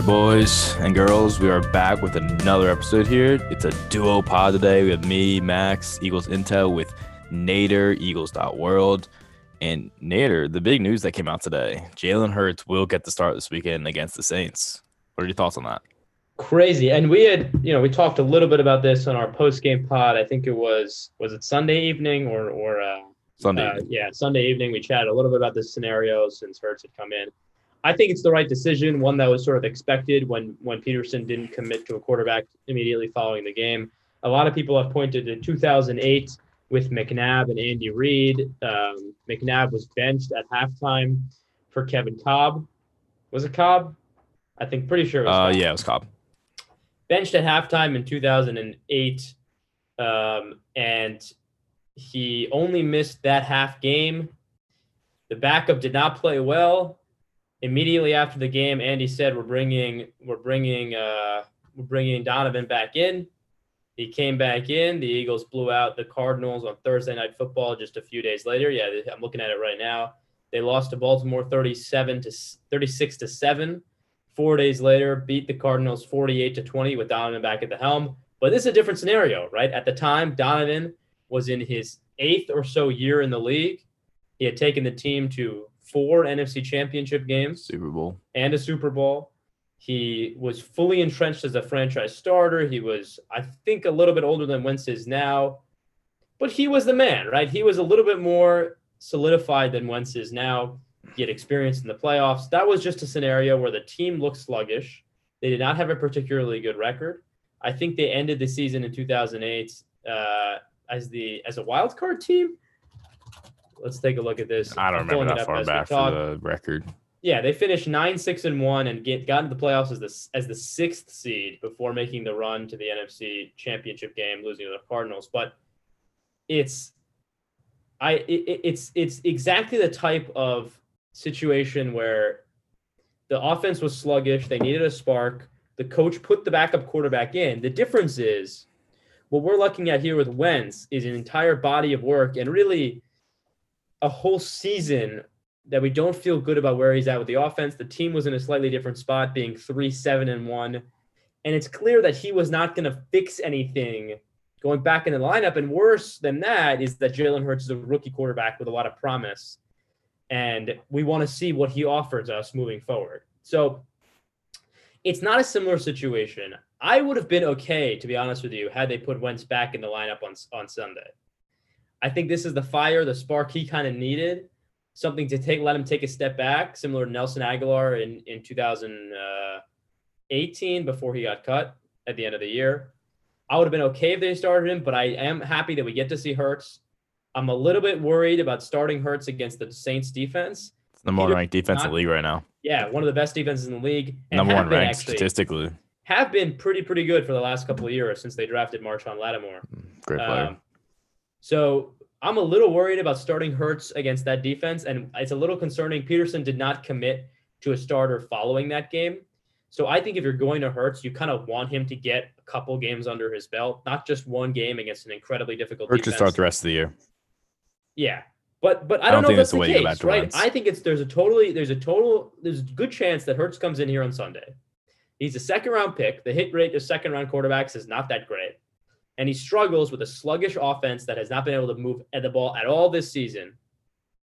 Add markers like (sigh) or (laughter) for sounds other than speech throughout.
Right, boys and girls, we are back with another episode here. It's a duo pod today. We have me, Max, Eagles Intel with Nader, Eagles.world. And Nader, the big news that came out today Jalen Hurts will get the start this weekend against the Saints. What are your thoughts on that? Crazy. And we had, you know, we talked a little bit about this on our post game pod. I think it was, was it Sunday evening or, or, uh, Sunday. Uh, yeah, Sunday evening. We chatted a little bit about this scenario since Hurts had come in. I think it's the right decision, one that was sort of expected when when Pederson didn't commit to a quarterback immediately following the game. A lot of people have pointed to 2008 with McNabb and Andy Reid. Um, McNabb was benched at halftime for Kevin Kolb. Was it Kolb? I think pretty sure. It was uh, Kolb. yeah, it was Kolb. Benched at halftime in 2008, um, and he only missed that half game. The backup did not play well immediately after the game, Andy said, "We're bringing we're bringing uh, we're bringing Donovan back in." He came back in. The Eagles blew out the Cardinals on Thursday Night Football just a few days later. Yeah, I'm looking at it right now. They lost to Baltimore 37 to 36 to seven. Four days later, beat the Cardinals 48 to 20 with Donovan back at the helm. But this is a different scenario, right? At the time, Donovan was in his eighth or so year in the league. He had taken the team to four NFC championship games, Super Bowl, and a Super Bowl. He was fully entrenched as a franchise starter. He was, I think, a little bit older than Wentz is now, but he was the man, right? He was a little bit more solidified than Wentz is now. He had experience in the playoffs. That was just a scenario where the team looked sluggish. They did not have a particularly good record. I think they ended the season in 2008 uh, as the as a wild card team. Let's take a look at this. I don't I'm remember that far back for the record. Yeah, they finished nine, six, and one, and get got into the playoffs as the as the sixth seed before making the run to the NFC Championship game, losing to the Cardinals. But it's, I it, it's it's exactly the type of situation where the offense was sluggish. They needed a spark. The coach put the backup quarterback in. The difference is, what we're looking at here with Wentz is an entire body of work and really a whole season that we don't feel good about where he's at with the offense. The team was in a slightly different spot, being three, seven, and one. And it's clear that he was not going to fix anything going back in the lineup. And worse than that is that Jalen Hurts is a rookie quarterback with a lot of promise. And we want to see what he offers us moving forward. So it's not a similar situation. I would have been okay, to be honest with you, had they put Wentz back in the lineup on, on Sunday. I think this is the fire, the spark he kind of needed something to take let him take a step back, similar to Nelson Agholor in in 2018 before he got cut at the end of the year. I would have been okay if they started him, but I am happy that we get to see Hurts. I'm a little bit worried about starting Hurts against the Saints defense. It's the number one ranked defense in the league right now. Yeah, one of the best defenses in the league. and Number one ranked actually- statistically. Have been pretty pretty good for the last couple of years since they drafted Marshon Lattimore. Great player. Um, so I'm a little worried about starting Hurts against that defense, and it's a little concerning. Pederson did not commit to a starter following that game. So I think if you're going to Hurts, you kind of want him to get a couple games under his belt, not just one game against an incredibly difficult Hurts should defense. start the rest of the year. Yeah. But but I I don't, know think if that's the way the you go back case, right? I think it's there's a totally there's a total there's a good chance that Hurts comes in here on Sunday. He's a second round pick. The hit rate of second round quarterbacks is not that great. And he struggles with a sluggish offense that has not been able to move at the ball at all this season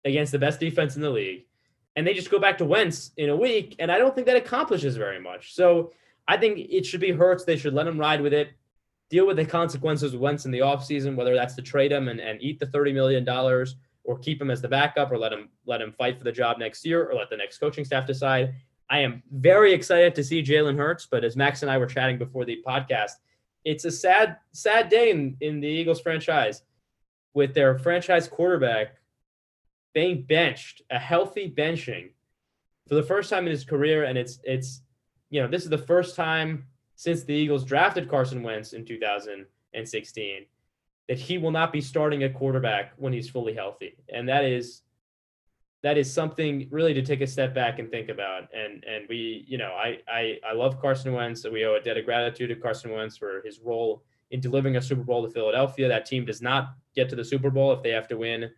against the best defense in the league. And they just go back to Wentz in a week, and I don't think that accomplishes very much. So I think it should be Hurts. They should let him ride with it, deal with the consequences of Wentz in the offseason, whether that's to trade him and, and eat the $30 million or keep him as the backup or let him let him fight for the job next year or let the next coaching staff decide. I am very excited to see Jalen Hurts, but as Max and I were chatting before the podcast, it's a sad, sad day in, in the Eagles franchise with their franchise quarterback being benched, a healthy benching for the first time in his career. And it's it's you know, this is the first time since the Eagles drafted Carson Wentz in 2016 that he will not be starting a quarterback when he's fully healthy. And that is that is something really to take a step back and think about. And and we, you know, I I, I love Carson Wentz. So we owe a debt of gratitude to Carson Wentz for his role in delivering a Super Bowl to Philadelphia. That team does not get to the Super Bowl if they have to win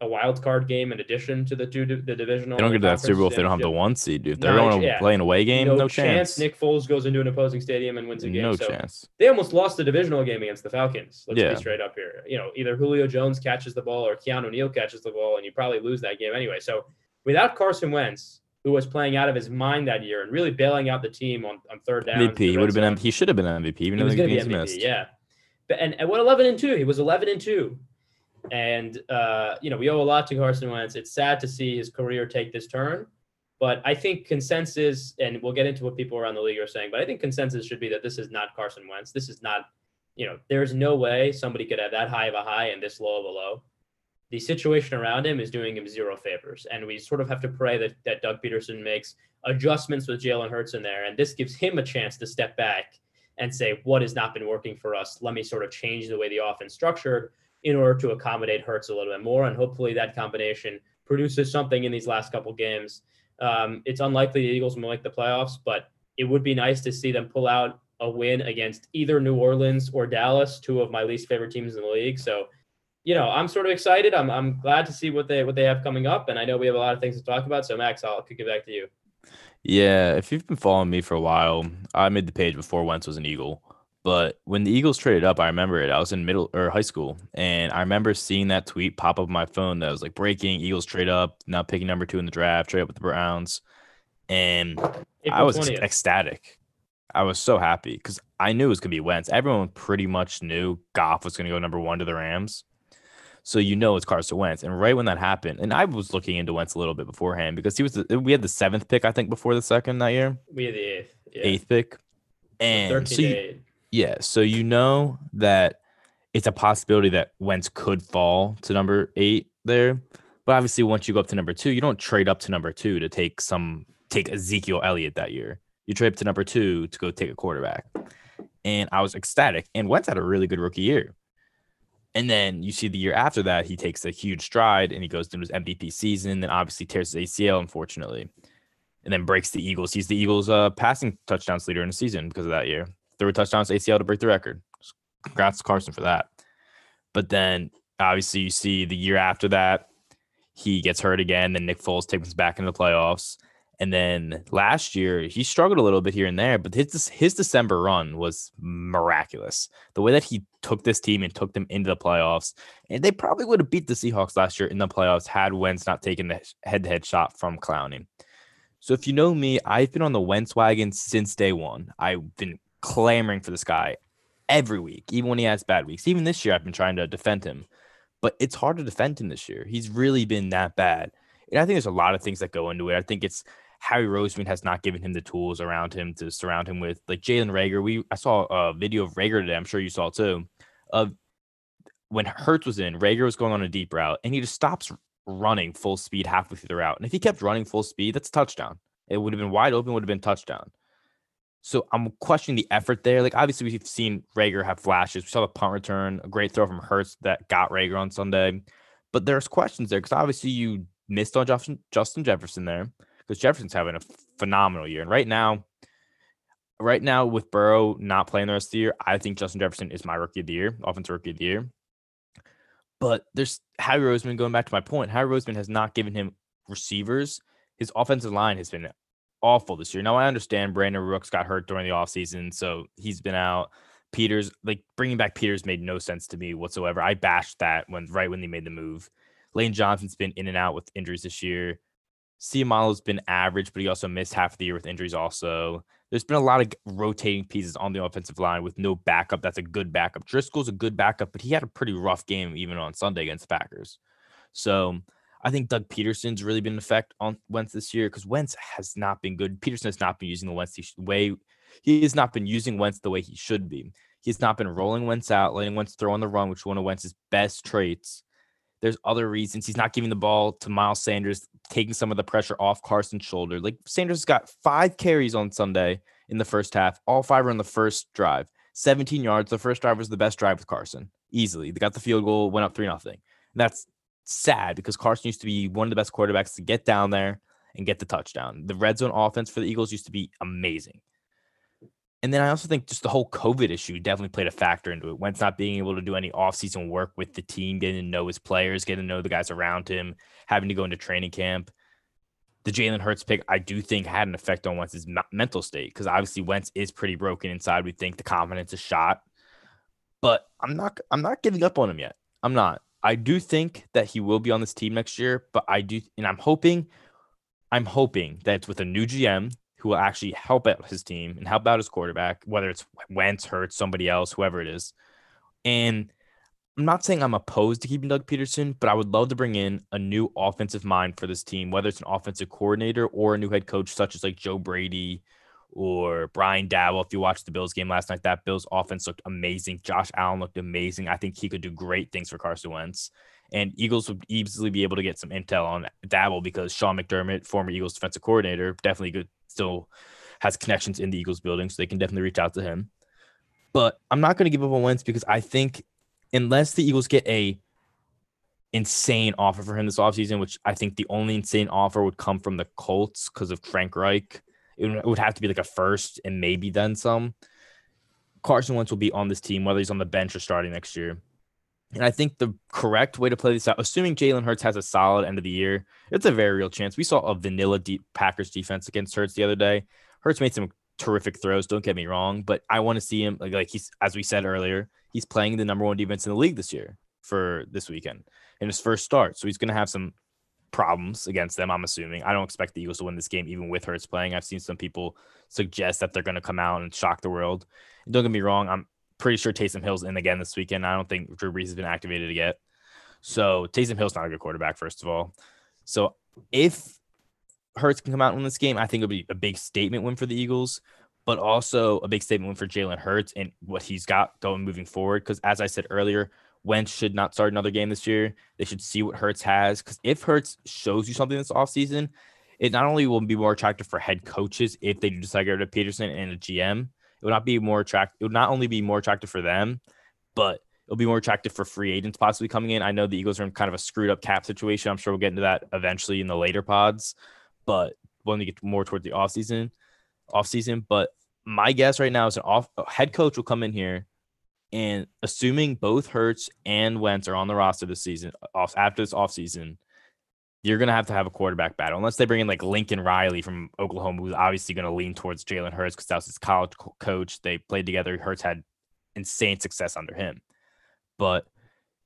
a wild card game in addition to the two the divisional. They don't get to that Super Bowl if they don't have the one seed. Dude. If they're going to yeah. play an away game, no, no chance. chance. Nick Foles goes into an opposing stadium and wins a game. No so chance. They almost lost the divisional game against the Falcons. Let's yeah. be straight up here. You know, either Julio Jones catches the ball or Keanu Neal catches the ball, and you probably lose that game anyway. So without Carson Wentz, who was playing out of his mind that year and really bailing out the team on, on third down. MVP. He would have been. He should have been MVP. Even he was going to be MVP. Missed. Yeah. But, and, and what 11 and two? He was 11 and two. And uh, you know, we owe a lot to Carson Wentz. It's sad to see his career take this turn, but I think consensus, and we'll get into what people around the league are saying, but I think consensus should be that this is not Carson Wentz. This is not, you know, there's no way somebody could have that high of a high and this low of a low. The situation around him is doing him zero favors, and we sort of have to pray that that Doug Pederson makes adjustments with Jalen Hurts in there, and this gives him a chance to step back and say, what has not been working for us? Let me sort of change the way the offense structured in order to accommodate Hurts a little bit more. And hopefully that combination produces something in these last couple games. Um, it's unlikely the Eagles will make the playoffs, but it would be nice to see them pull out a win against either New Orleans or Dallas, two of my least favorite teams in the league. So, you know, I'm sort of excited. I'm, I'm glad to see what they what they have coming up, and I know we have a lot of things to talk about. So, Max, I'll kick it back to you. Yeah, if you've been following me for a while, I made the page before Wentz was an Eagle. But when the Eagles traded up, I remember it. I was in middle or high school, and I remember seeing that tweet pop up on my phone that was like breaking Eagles trade up, now picking number two in the draft, trade up with the Browns. And April I was 20th. ecstatic. I was so happy because I knew it was gonna be Wentz. Everyone pretty much knew Goff was gonna go number one to the Rams. So you know it's Carson Wentz. And right when that happened, and I was looking into Wentz a little bit beforehand because he was the, we had the seventh pick, I think, before the second that year. We had the eighth. Yeah. Eighth pick. And so you, yeah, so you know that it's a possibility that Wentz could fall to number eight there. But obviously, once you go up to number two, you don't trade up to number two to take some take Ezekiel Elliott that year. You trade up to number two to go take a quarterback. And I was ecstatic. And Wentz had a really good rookie year. And then you see the year after that, he takes a huge stride and he goes through his MVP season, then obviously tears his ACL, unfortunately, and then breaks the Eagles. He's the Eagles' uh, passing touchdowns leader in the season because of that year threw a touchdown to ACL to break the record. Congrats to Carson for that. But then obviously you see the year after that, he gets hurt again. Then Nick Foles takes us back into the playoffs. And then last year he struggled a little bit here and there, but his his December run was miraculous. The way that he took this team and took them into the playoffs, and they probably would have beat the Seahawks last year in the playoffs had Wentz not taken the head-to-head shot from Clowney. So if you know me, I've been on the Wentz wagon since day one. I've been clamoring for this guy every week, even when he has bad weeks. Even this year, I've been trying to defend him, but it's hard to defend him this year. He's really been that bad. And I think there's a lot of things that go into it. I think it's Howie Roseman has not given him the tools around him to surround him with. Like Jalen Reagor, we I saw a video of Reagor today. I'm sure you saw too. Of when Hurts was in, Reagor was going on a deep route, and he just stops running full speed halfway through the route. And if he kept running full speed, that's a touchdown. It would have been wide open, would have been touchdown. So I'm questioning the effort there. Like obviously we've seen Reagor have flashes. We saw the punt return, a great throw from Hurts that got Reagor on Sunday. But there's questions there because obviously you missed on Justin, Justin Jefferson there because Jefferson's having a phenomenal year. And right now, right now with Burrow not playing the rest of the year, I think Justin Jefferson is my rookie of the year, offensive rookie of the year. But there's Howie Roseman going back to my point. Howie Roseman has not given him receivers. His offensive line has been awful this year. Now I understand Brandon Brooks got hurt during the offseason, so he's been out. Peters, like bringing back Peters made no sense to me whatsoever. I bashed that when right when they made the move. Lane Johnson's been in and out with injuries this year. Seumalo's been average, but he also missed half of the year with injuries. Also, there's been a lot of rotating pieces on the offensive line with no backup. That's a good backup. Driscoll's a good backup, but he had a pretty rough game even on Sunday against the Packers. So I think Doug Pederson's really been an effect on Wentz this year because Wentz has not been good. Pederson has not been using the Wentz the way. He has not been using Wentz the way he should be. He's not been rolling Wentz out, letting Wentz throw on the run, which is one of Wentz's best traits. There's other reasons he's not giving the ball to Miles Sanders, taking some of the pressure off Carson's shoulder. Like Sanders got five carries on Sunday in the first half. All five were on the first drive. 17 yards. The first drive was the best drive with Carson. Easily. They got the field goal, went up 3 nothing. That's sad because Carson used to be one of the best quarterbacks to get down there and get the touchdown. The red zone offense for the Eagles used to be amazing. And then I also think just the whole COVID issue definitely played a factor into it. Wentz not being able to do any offseason work with the team, getting to know his players, getting to know the guys around him, having to go into training camp. The Jalen Hurts pick, I do think, had an effect on Wentz's mental state because obviously Wentz is pretty broken inside. We think the confidence is shot, but I'm not. I'm not giving up on him yet. I'm not. I do think that he will be on this team next year, but I do, and I'm hoping, I'm hoping that it's with a new GM who will actually help out his team and help out his quarterback, whether it's Wentz, Hurts, somebody else, whoever it is. And I'm not saying I'm opposed to keeping Doug Pederson, but I would love to bring in a new offensive mind for this team, whether it's an offensive coordinator or a new head coach, such as like Joe Brady or Brian Daboll. If you watched the Bills game last night, that Bills offense looked amazing. Josh Allen looked amazing. I think he could do great things for Carson Wentz. And Eagles would easily be able to get some intel on Daboll because Sean McDermott, former Eagles defensive coordinator, definitely good still has connections in the Eagles building, so they can definitely reach out to him. But I'm not going to give up on Wentz because I think unless the Eagles get a insane offer for him this offseason, which I think the only insane offer would come from the Colts because of Frank Reich. It would have to be like a first and maybe then some. Carson Wentz will be on this team, whether he's on the bench or starting next year. And I think the correct way to play this out, assuming Jalen Hurts has a solid end of the year, it's a very real chance. We saw a vanilla deep Packers defense against Hurts the other day. Hurts made some terrific throws. Don't get me wrong, but I want to see him like like he's as we said earlier, he's playing the number one defense in the league this year for this weekend in his first start. So he's going to have some problems against them. I'm assuming. I don't expect the Eagles to win this game even with Hurts playing. I've seen some people suggest that they're going to come out and shock the world. And don't get me wrong, I'm pretty sure Taysom Hill's in again this weekend. I don't think Drew Brees has been activated yet. So Taysom Hill's not a good quarterback, first of all. So if Hurts can come out in this game, I think it'll be a big statement win for the Eagles, but also a big statement win for Jalen Hurts and what he's got going moving forward. Because as I said earlier, Wentz should not start another game this year. They should see what Hurts has. Because if Hurts shows you something this offseason, it not only will be more attractive for head coaches if they do decide to get rid of Pederson and a GM, it would not be more attractive. It would not only be more attractive for them, but it'll be more attractive for free agents possibly coming in. I know the Eagles are in kind of a screwed up cap situation. I'm sure we'll get into that eventually in the later pods, but when we get more towards the off season, off season. But my guess right now is an off head coach will come in here and assuming both Hurts and Wentz are on the roster this season, off after this off season, you're gonna have to have a quarterback battle unless they bring in like Lincoln Riley from Oklahoma, who's obviously gonna lean towards Jalen Hurts because that was his college co- coach. They played together. Hurts had insane success under him. But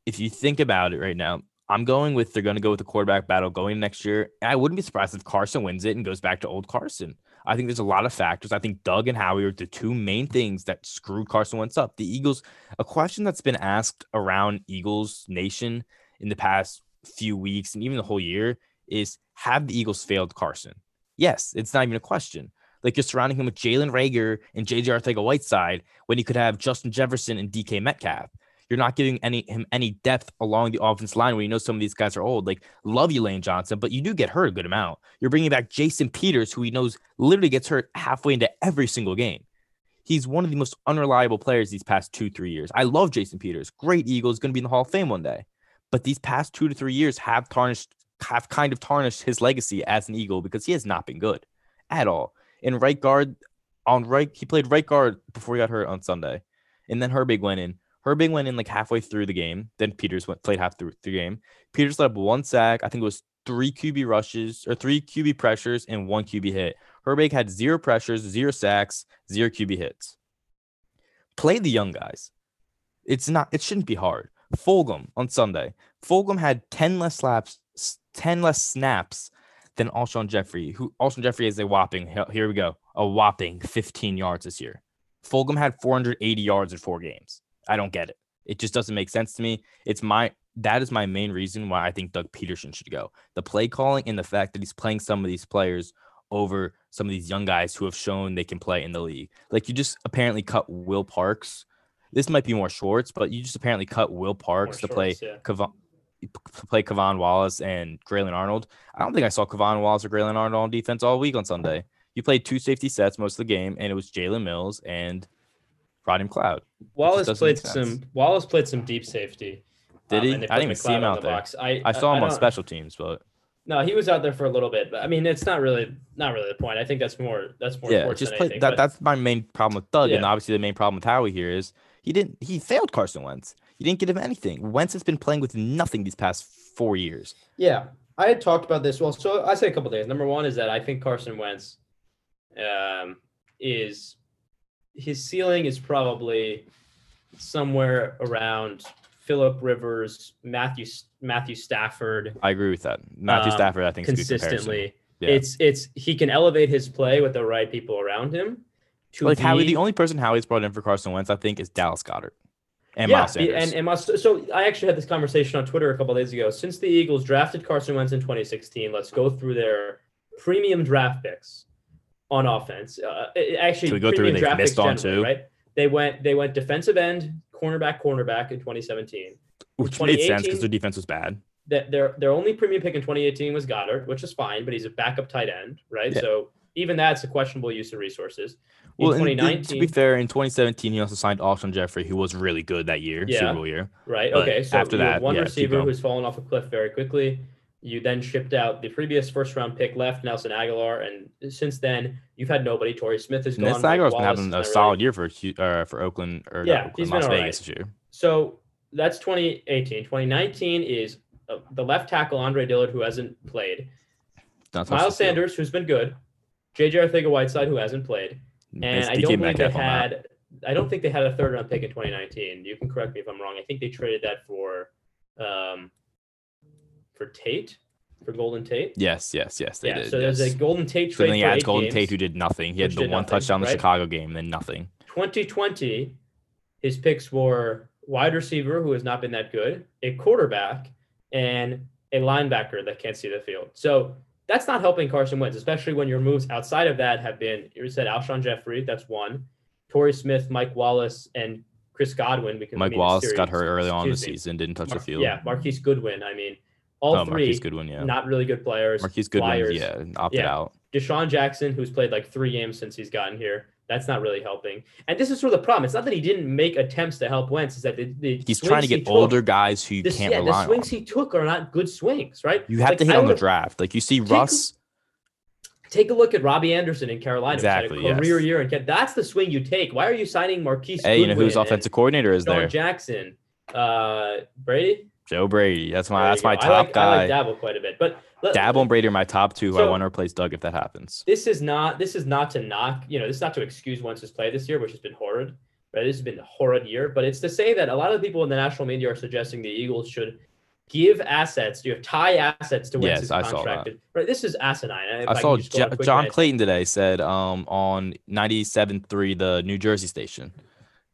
if you think about it right now, I'm going with they're gonna go with the quarterback battle going next year. And I wouldn't be surprised if Carson wins it and goes back to old Carson. I think there's a lot of factors. I think Doug and Howie are the two main things that screwed Carson Wentz up. The Eagles, a question that's been asked around Eagles Nation in the past few weeks and even the whole year is have the Eagles failed Carson? Yes, it's not even a question. Like you're surrounding him with Jalen Reagor and JJ Arcega Whiteside when he could have Justin Jefferson and DK Metcalf. You're not giving any him any depth along the offense line when you know some of these guys are old. Like love you Lane Johnson, but you do get hurt a good amount. You're bringing back Jason Peters, who he knows literally gets hurt halfway into every single game. He's one of the most unreliable players these past two three years. I love Jason Peters, great Eagles, going to be in the Hall of Fame one day. But these past two to three years have tarnished, have kind of tarnished his legacy as an Eagle because he has not been good at all. In right guard, on right, he played right guard before he got hurt on Sunday, and then Herbig went in. Herbig went in like halfway through the game. Then Peters went played half through the game. Peters led one sack. I think it was three QB rushes or three QB pressures and one QB hit. Herbig had zero pressures, zero sacks, zero QB hits. Play the young guys. It's not. It shouldn't be hard. Fulgham on Sunday. Fulgham had 10 less slaps, 10 less snaps than Alshon Jeffery, who Alshon Jeffery is a whopping, here we go, a whopping 15 yards this year. Fulgham had 480 yards in four games. I don't get it. It just doesn't make sense to me. It's my that is my main reason why I think Doug Pederson should go. The play calling and the fact that he's playing some of these players over some of these young guys who have shown they can play in the league. Like you just apparently cut Will Parks this might be more Schwartz, but you just apparently cut Will Parks to play yeah. K'Von, play K'Von Wallace and Grayland Arnold. I don't think I saw K'Von Wallace or Grayland Arnold on defense all week on Sunday. You played two safety sets most of the game, and it was Jalen Mills and Rodney McLeod. Wallace played some. Wallace played some deep safety. Did he? Um, I didn't even see him out there. Box. I, I saw him I on special teams, but No, he was out there for a little bit, but I mean, it's not really not really the point. I think that's more that's more Yeah, just play anything. that. but- That's my main problem with Doug, and obviously the main problem with Howie here is he didn't. He failed Carson Wentz. You didn't get him anything. Wentz has been playing with nothing these past four years. Yeah, I had talked about this. Well, so I say a couple things. Number one is that I think Carson Wentz um, is his ceiling is probably somewhere around Philip Rivers, Matthew Matthew Stafford I agree with that. Matthew Um, Stafford, I think, is a good comparison. consistently. Yeah. It's it's he can elevate his play with the right people around him. To like Howie, the only person Howie's brought in for Carson Wentz, I think, is Dallas Goedert and yeah, Miles Sanders. and and Miles, so I actually had this conversation on Twitter a couple days ago. Since the Eagles drafted Carson Wentz in 2016, let's go through their premium draft picks on offense. Uh, actually, Can we go through they've missed on, too? Right? They went they went defensive end, cornerback, cornerback in 2017. which made sense 2018 because their defense was bad. That their their only premium pick in 2018 was Goedert, which is fine, but he's a backup tight end, right? Yeah. So even that's a questionable use of resources. In Well, and th- 2019, to be fair, in 2017, he also signed Alshon Jeffery, who was really good that year, Yeah. Super Bowl year. Right. But Okay. So after that, one yeah, receiver who's fallen off a cliff very quickly. You then shipped out the previous first round pick left, Nelson Agholor, and since then you've had nobody. Torrey Smith has gone. Nelson Agholor's been having a solid really- year for uh, for Oakland or Yeah, he's Oakland, been Las right. Vegas this year. So that's 2018. 2019 is uh, the left tackle Andre Dillard, who hasn't played. Touched Miles. Sanders, who's been good. JJ Arcega-Whiteside, who hasn't played. And It's I don't believe they Metcalf had. I don't think they had a third round pick in 2019. You can correct me if I'm wrong. I think they traded that for, um, for Tate, for Golden Tate. Yes, yes, yes, they yeah. did. so there's a Golden Tate So trade. then he adds Golden games. Tate, who did nothing. He had the one nothing, touchdown in the right? Chicago game, then nothing. 2020, his picks were wide receiver who has not been that good, a quarterback, and a linebacker that can't see the field. So that's not helping Carson Wentz, especially when your moves outside of that have been you said Alshon Jeffery, that's one, Torrey Smith, Mike Wallace, and Chris Godwin. Because Mike Wallace got hurt early on in the me. season, didn't touch the field. Yeah, Marquise Goodwin. I mean, all oh, three Marquise Goodwin, yeah. not really good players. Marquise Goodwin, Flyers. yeah, opted Yeah. out. DeSean Jackson, who's played like three games since he's gotten here, that's not really helping. And this is sort of the problem. It's not that he didn't make attempts to help Wentz; is that the, the He's trying to get took- older guys who you this- can't yeah, rely the swings on. he took are not good swings, right? You have Like, to hit I on the draft. Like you see Take a- Russ. Take a look at Robbie Anderson in Carolina. who's had Exactly, a yes. career year, and that's the swing you take. Why are you signing Marquise? Hey, you know who's Goodwin offensive coordinator is DeSean there? Jackson, uh, Brady. Joe Brady. That's my There that's my go. I top guy. I like. Daboll quite a bit, but let- Daboll and Brady are my top two. who I want to replace Doug if that happens. this is not this is not to knock you know this is not to excuse Wentz's play this year which has been horrid right this has been a horrid year but it's to say that a lot of people in the national media are suggesting the eagles should give assets you have tie assets to Wentz's Yes, I saw contract right this is asinine If I can saw just go Jo- on a quick John. Clayton today said um on 97.3 the New Jersey station,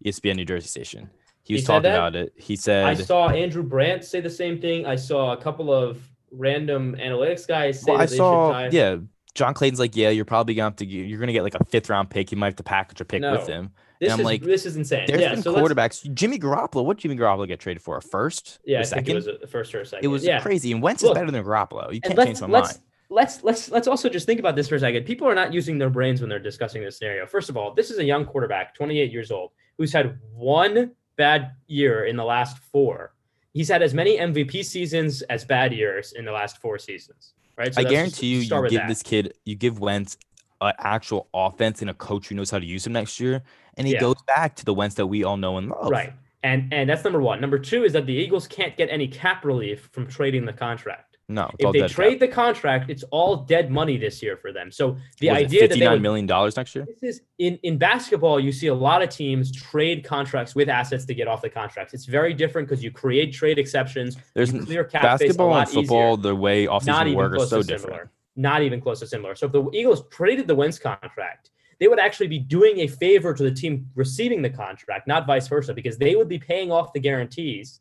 ESPN New Jersey station. He He was said talking that? about it. He said, i saw andrew brandt say the same thing i saw a couple of random analytics guys say well, I saw, should tie yeah. John Clayton's like, yeah, you're probably gonna have to, get, you're gonna get like a fifth round pick. You might have to package a pick No. with him. this I'm is like, this is insane There's yeah been so quarterbacks. Jimmy Garoppolo. What Jimmy Garoppolo get traded for? A first? yeah a i think second? it was a first or a second It was yeah crazy. And Wentz Look, is better than Garoppolo. You can't change my let's, mind. let's let's let's also just think about this for a second. People are not using their brains when they're discussing this scenario. First of all, this is a young quarterback, 28 years old, who's had one bad year in the last four. He's had as many MVP seasons as bad years in the last four seasons. Right? So I guarantee you, you give that. this kid, you give Wentz an actual offense and a coach who knows how to use him next year, and he Yeah. goes back to the Wentz that we all know and love. right. And and that's number one. Number two is that the Eagles can't get any cap relief from trading the contract. No, If they trade the contract, it's all dead money this year for them. So the What is it, idea that they $59 would million dollars next year. This is in in basketball. You see a lot of teams trade contracts with assets to get off the contracts. It's very different because you create trade exceptions. There's clear cap space a basketball lot and football. easier. The way Not offseason even work is close so to different. similar. Not even close to similar. So if the Eagles traded the Wentz contract, they would actually be doing a favor to the team receiving the contract, not vice versa, because they would be paying off the guarantees.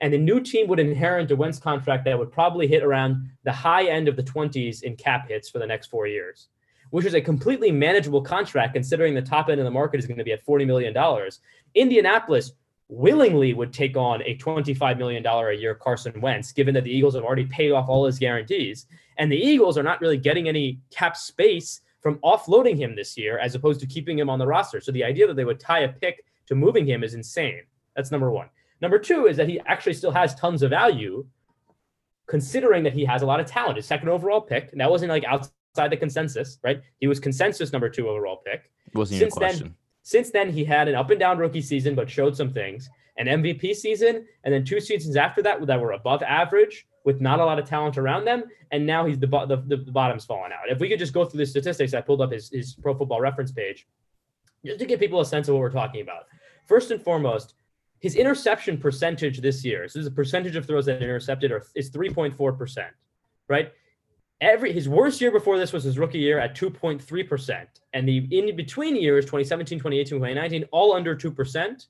And the new team would inherit a Wentz contract that would probably hit around the high end of the 20s in cap hits for the next four years, which is a completely manageable contract considering the top end of the market is going to be at $40 million. Indianapolis willingly would take on a $25 million a year Carson Wentz, given that the Eagles have already paid off all his guarantees. And the Eagles are not really getting any cap space from offloading him this year as opposed to keeping him on the roster. So the idea that they would tie a pick to moving him is insane. That's number one. Number two is that he actually still has tons of value considering that he has a lot of talent. His second overall pick, and that wasn't like outside the consensus, right? He was consensus number two overall pick. Wasn't Since then- question. Since then, he had an up and down rookie season, but showed some things. An MVP season, and then two seasons after that that were above average with not a lot of talent around them. And now he's the the, the, the bottom's falling out. If we could just go through the statistics, I pulled up his, his Pro Football Reference page just to give people a sense of what we're talking about. First and foremost, his interception percentage this year. So this is a percentage of throws that intercepted are, is 3.4 percent, right? Every his worst year before this was his rookie year at 2.3 percent, and the in between years 2017, 2018, 2019 all under two percent.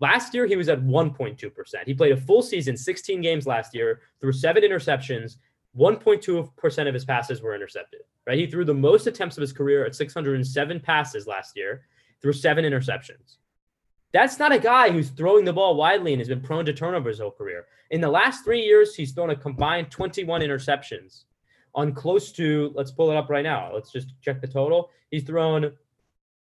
Last year he was at 1.2 percent. He played a full season, 16 games last year, threw seven interceptions. 1.2 percent of his passes were intercepted. Right, he threw the most attempts of his career at 607 passes last year, threw seven interceptions. That's not a guy who's throwing the ball widely and has been prone to turnover his whole career. In the last three years, he's thrown a combined 21 interceptions on close to, let's pull it up right now. Let's just check the total. He's thrown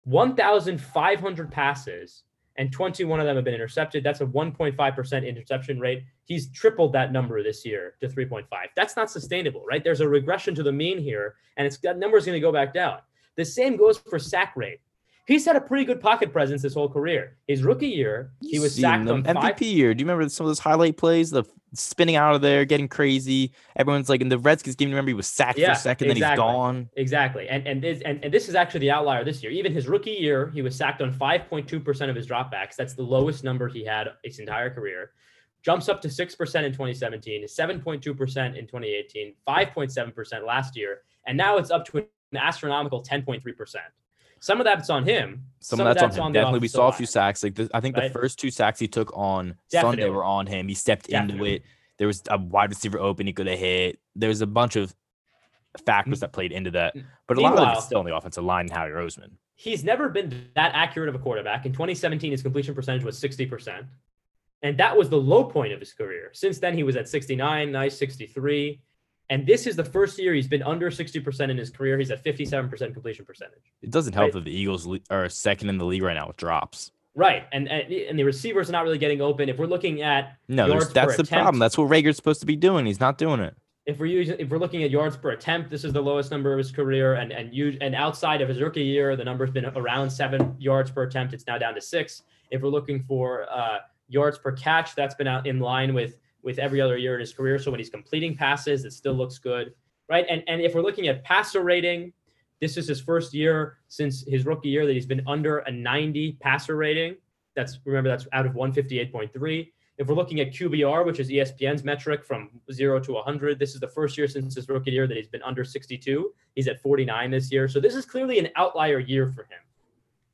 1,500 passes and 21 of them have been intercepted. That's a 1.5% interception rate. He's tripled that number this year to 3.5. That's not sustainable, right? There's a regression to the mean here, and it's that number is going to go back down. The same goes for sack rate. He's had a pretty good pocket presence his whole career. His rookie year, he was sacked on MVP five. year. Do you remember some of those highlight plays? The spinning out of there, getting crazy. Everyone's like in the Redskins game. Remember he was sacked Yeah, for a second, then he's gone. Exactly. And and this and, and this is actually the outlier this year. Even his rookie year, he was sacked on 5.2% of his dropbacks. That's the lowest number he had his entire career. Jumps up to 6% in 2017, 7.2% in 2018, 5.7% last year, and now it's up to an astronomical 10.3%. Some of that's on him. Some, of that's, on him. Definitely, we saw a few sacks. Like the, I think Right. the first two sacks he took on Sunday were on him. He stepped into it. There was a wide receiver open. He could have hit. There was a bunch of factors mm. that played into that. Mm. But a lot of it's still on the offensive line and Howie Roseman. he's never been that accurate of a quarterback. In 2017, his completion percentage was 60%. And that was the low point of his career. Since then, he was at 69, nice 63. And this is the first year he's been under 60% in his career. He's at 57% completion percentage. It doesn't help Right. that the Eagles are second in the league right now with drops. Right. And, and, and the receivers are not really getting open. If we're looking at No, Yards that's per the problem. attempt. That's what Reagor's supposed to be doing. He's not doing it. if we're using if we're looking at yards per attempt, this is the lowest number of his career, and and you and outside of his rookie year, the number's been around seven yards per attempt. It's now down to six. If we're looking for uh, yards per catch, that's been out in line with with every other year in his career. So when he's completing passes, it still looks good, right? And and if we're looking at passer rating, this is his first year since his rookie year that he's been under a 90 passer rating. That's remember that's out of 158.3. If we're looking at QBR, which is ESPN's metric from zero to 100, this is the first year since his rookie year that he's been under 62. He's at 49 this year. So this is clearly an outlier year for him,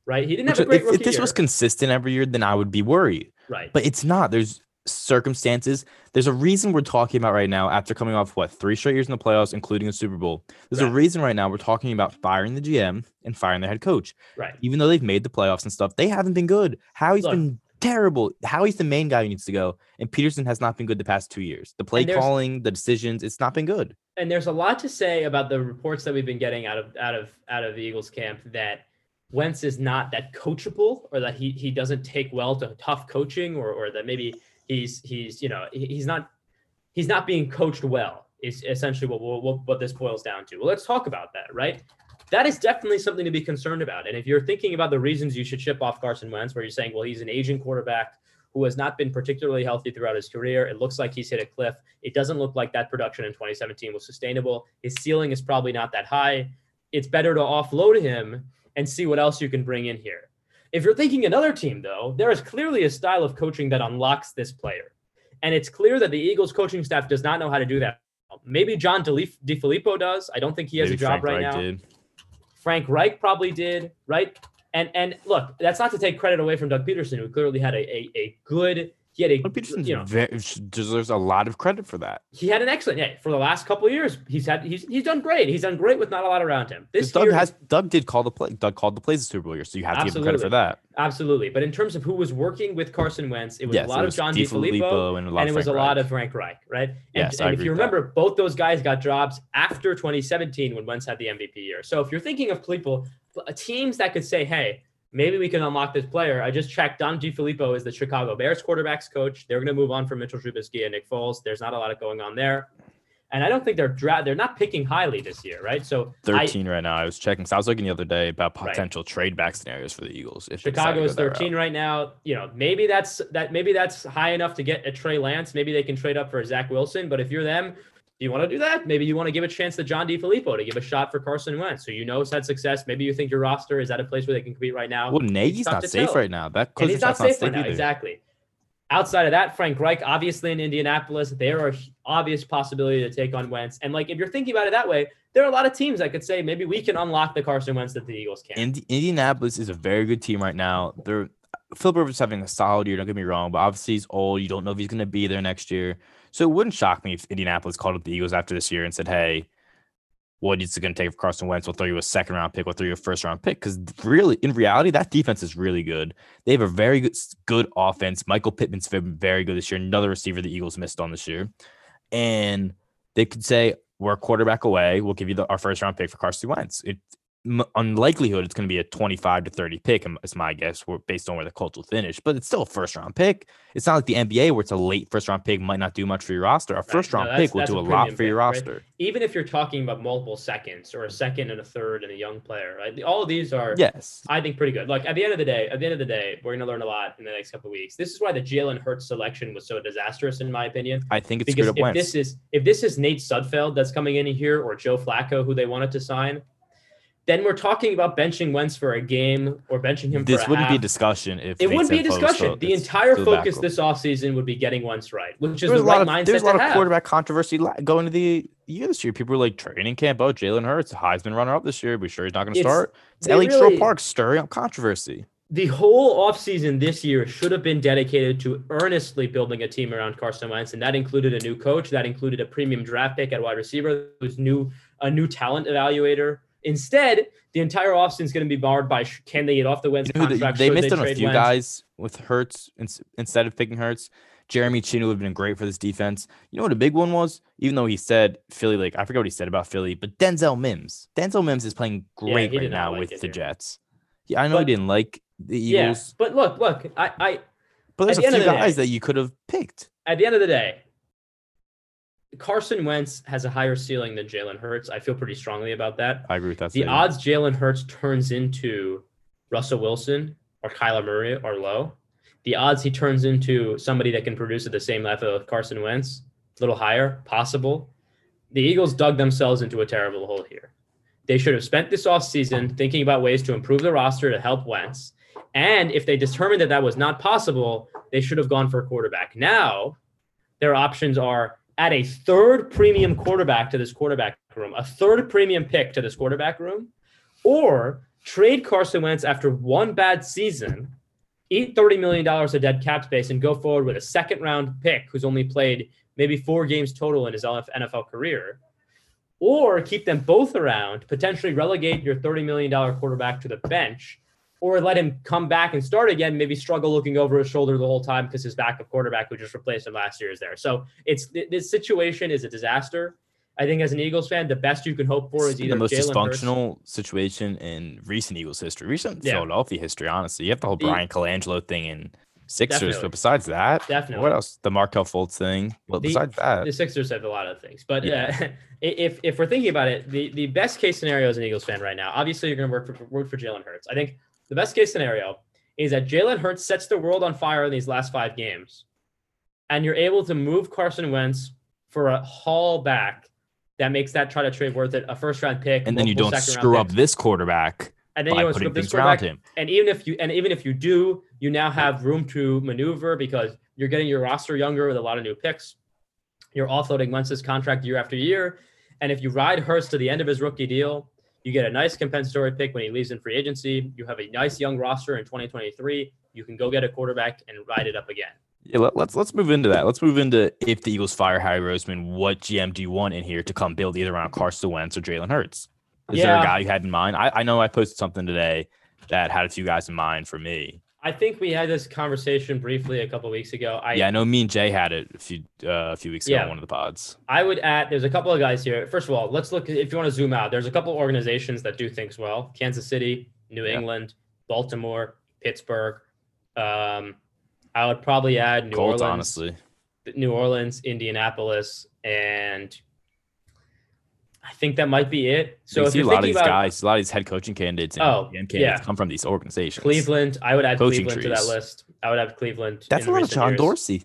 right? He didn't Which, have a great if, rookie if this year. was consistent every year, then I would be worried. right. But it's not. There's circumstances. There's a reason we're talking about right now after coming off what three straight years in the playoffs, including a Super Bowl. There's a reason right now we're talking about firing the GM and firing the head coach. right. Even though they've made the playoffs and stuff, they haven't been good. Howie's Look. been terrible. Howie's the main guy who needs to go, and Pederson has not been good the past two years. The play calling, the decisions, it's not been good. and there's a lot to say about the reports that we've been getting out of out of out of the Eagles camp that Wentz is not that coachable or that he he doesn't take well to tough coaching or or that maybe he's he's you know he's not he's not being coached well is essentially what what, what this boils down to. Well, let's talk about that, right? That is definitely something to be concerned about. And if you're thinking about the reasons you should ship off Carson Wentz, where you're saying, well, he's an aging quarterback who has not been particularly healthy throughout his career. It looks like he's hit a cliff. It doesn't look like that production in 2017 was sustainable. His ceiling is probably not that high. It's better to offload him and see what else you can bring in here. If you're thinking another team, though, there is clearly a style of coaching that unlocks this player. And it's clear that the Eagles coaching staff does not know how to do that. Maybe John DeFilippo does. I don't think he has Maybe a job Frank right Reich now. did. Frank Reich probably did, right? And and look, that's not to take credit away from Doug Pederson, who clearly had a a, a good he had a But Pederson's you know very, deserves a lot of credit for that. he had an excellent yeah for the last couple of years he's had he's he's done great he's done great with not a lot around him this Doug year has Doug did call the play. Doug called the plays the Super Bowl year, so you have to give him credit for that. absolutely but in terms of who was working with Carson Wentz it was yes, a lot it of John DeFilippo and a lot and it was Frank a lot Reich. of Frank Reich right and, Yes, and if you with that. remember both those guys got jobs after 2017 when Wentz had the MVP year so if you're thinking of people teams that could say hey maybe we can unlock this player. I just checked. John DeFilippo is the Chicago Bears quarterbacks coach. They're going to move on from Mitchell Trubisky and Nick Foles. There's not a lot of going on there. And I don't think they're dra- they're not picking highly this year, right? So I, 13 right now. I was checking. So I was looking the other day about Right. potential trade back scenarios for the Eagles. If Chicago is go that route. 13 right now. You know, maybe that's that. Maybe that's high enough to get a Trey Lance. Maybe they can trade up for a Zach Wilson. But if you're them, do you want to do that? Maybe you want to give a chance to John DeFilippo to give a shot for Carson Wentz, so you know he's had success. Maybe you think your roster is at a place where they can compete right now. Well, Nagy's not safe tell. right now. That and he's not safe right now. either. Exactly. Outside of that, Frank Reich, obviously in Indianapolis, there are obvious possibility to take on Wentz. And like, if you're thinking about it that way, there are a lot of teams that could say maybe we can unlock the Carson Wentz that the Eagles can. Indi- Indianapolis is a very good team right now. They're Philip Rivers is having a solid year. Don't get me wrong, but obviously he's old. You don't know if he's going to be there next year. So it wouldn't shock me if Indianapolis called up the Eagles after this year and said, "Hey, what it going to take for Carson Wentz? We'll throw you a second round pick. We'll throw you a first round pick." Because really, in reality, that defense is really good. They have a very good good offense. Michael Pittman's been very good this year. Another receiver the Eagles missed on this year, and they could say, "We're a quarterback away. We'll give you the, our first round pick for Carson Wentz." It unlikelihood it's going to be a 25 to 30 pick um, is my guess based on where the Colts will finish but it's still a first round pick it's not like the NBA where it's a late first round pick might not do much for your roster a first No, round that's- pick will do a a lot for your pick, right? roster Even if you're talking about multiple seconds or a second and a third and a young player, right? All of these are, yes I think, pretty good. Like at the end of the day, at the end of the day, we're going to learn a lot in the next couple of weeks. This is why the Jalen Hurts selection was so disastrous, in my opinion. I think it's because if Wentz. this is if this is Nate Sudfeld that's coming in here or Joe Flacco who they wanted to sign, then we're talking about benching Wentz for a game or benching him this for wouldn't be a discussion if It wouldn't be a discussion. still- the entire focus back. this offseason would be getting Wentz right, which is There was the a lot right of mindset there's a lot to of have. quarterback controversy going to the year this year. People were like training camp. Oh, Jalen Hurts, Heisman runner up this year. We sure he's not going to start. It's they Ellie really- Troll Park stirring up controversy. the whole offseason this year should have been dedicated to earnestly building a team around Carson Wentz, and that included a new coach, that included a premium draft pick at wide receiver, who's new a new talent evaluator. Instead, the entire offseason is going to be barred by sh- can they get off the Wentz You know who they, they missed on a few Wentz? guys with Hurts ins- instead of picking Hurts. Jeremy Chinn would have been great for this defense. You know what a big one was? Even though he said Philly, like I forget what he said about Philly, but Denzel Mims. Denzel Mims is playing great he right now like with the here. Jets. Yeah, I know But- he didn't like the Eagles. Yeah, but look, look, I, I but there's a the few of the guys day- that you could have picked. at the end of the day, Carson Wentz has a higher ceiling than Jalen Hurts. I feel pretty strongly about that. I agree with that. The statement. odds Jalen Hurts turns into Russell Wilson or Kyler Murray are low. The odds he turns into somebody that can produce at the same level of Carson Wentz, a little higher, possible. The Eagles dug themselves into a terrible hole here. They should have spent this offseason thinking about ways to improve the roster to help Wentz. And if they determined that that was not possible, they should have gone for a quarterback. Now, their options are add a third premium quarterback to this quarterback room, a third premium pick to this quarterback room, or trade Carson Wentz after one bad season, eat $30 million of dead cap space, and go forward with a second round pick who's only played maybe four games total in his NFL career, or keep them both around, potentially relegate your $30 million quarterback to the bench. Or let him come back and start again, maybe struggle looking over his shoulder the whole time because his backup quarterback who just replaced him last year is there. So it's this situation is a disaster. I think as an Eagles fan, the best you can hope for is either the most Jalen dysfunctional situation in recent Eagles history, recent Yeah. Philadelphia history. Honestly, you have the whole Bryan Colangelo thing in Sixers, Definitely. but besides that, Definitely. what else? The Markelle Fultz thing. But The- besides that, the Sixers have a lot of things, but Yeah. uh, (laughs) if if we're thinking about it, the the best case scenario as an Eagles fan right now, obviously you're going to work for work for Jalen Hurts. I think the best case scenario is that Jalen Hurts sets the world on fire in these last five games, and you're able to move Carson Wentz for a haul back that makes that try to trade worth it, a first round pick, and then you don't screw up picks. this quarterback and then you don't screw up this quarterback. him. And even if you and even if you do, you now have room to maneuver because you're getting your roster younger with a lot of new picks. You're offloading Wentz's contract year after year, and if you ride Hurts to the end of his rookie deal, you get a nice compensatory pick when he leaves in free agency. You have a nice young roster in 2023. You can go get a quarterback and ride it up again. Yeah, let, let's let's move into that. Let's move into if the Eagles fire Howie Roseman, what GM do you want in here to come build either around Carson Wentz or Jalen Hurts? Is there a guy you had in mind? I, I know I posted something today that had a few guys in mind for me. I think we had this conversation briefly a couple weeks ago. I yeah, I know me and Jay had it a few uh, a few weeks ago Yeah. on one of the pods. I would add, there's a couple of guys here. First of all, let's look, if you want to zoom out, there's a couple of organizations that do things well Kansas City, New Yeah. England, Baltimore, Pittsburgh. Um, I would probably add New Orleans, honestly. New Orleans, Indianapolis, and I think that might be it. So So you if see a you're lot of these about guys, a lot of these head coaching candidates and Oh, candidates yeah. come from these organizations. Cleveland, I would add Coaching Cleveland to that list. I would add Cleveland. That's in a lot of John years. Dorsey.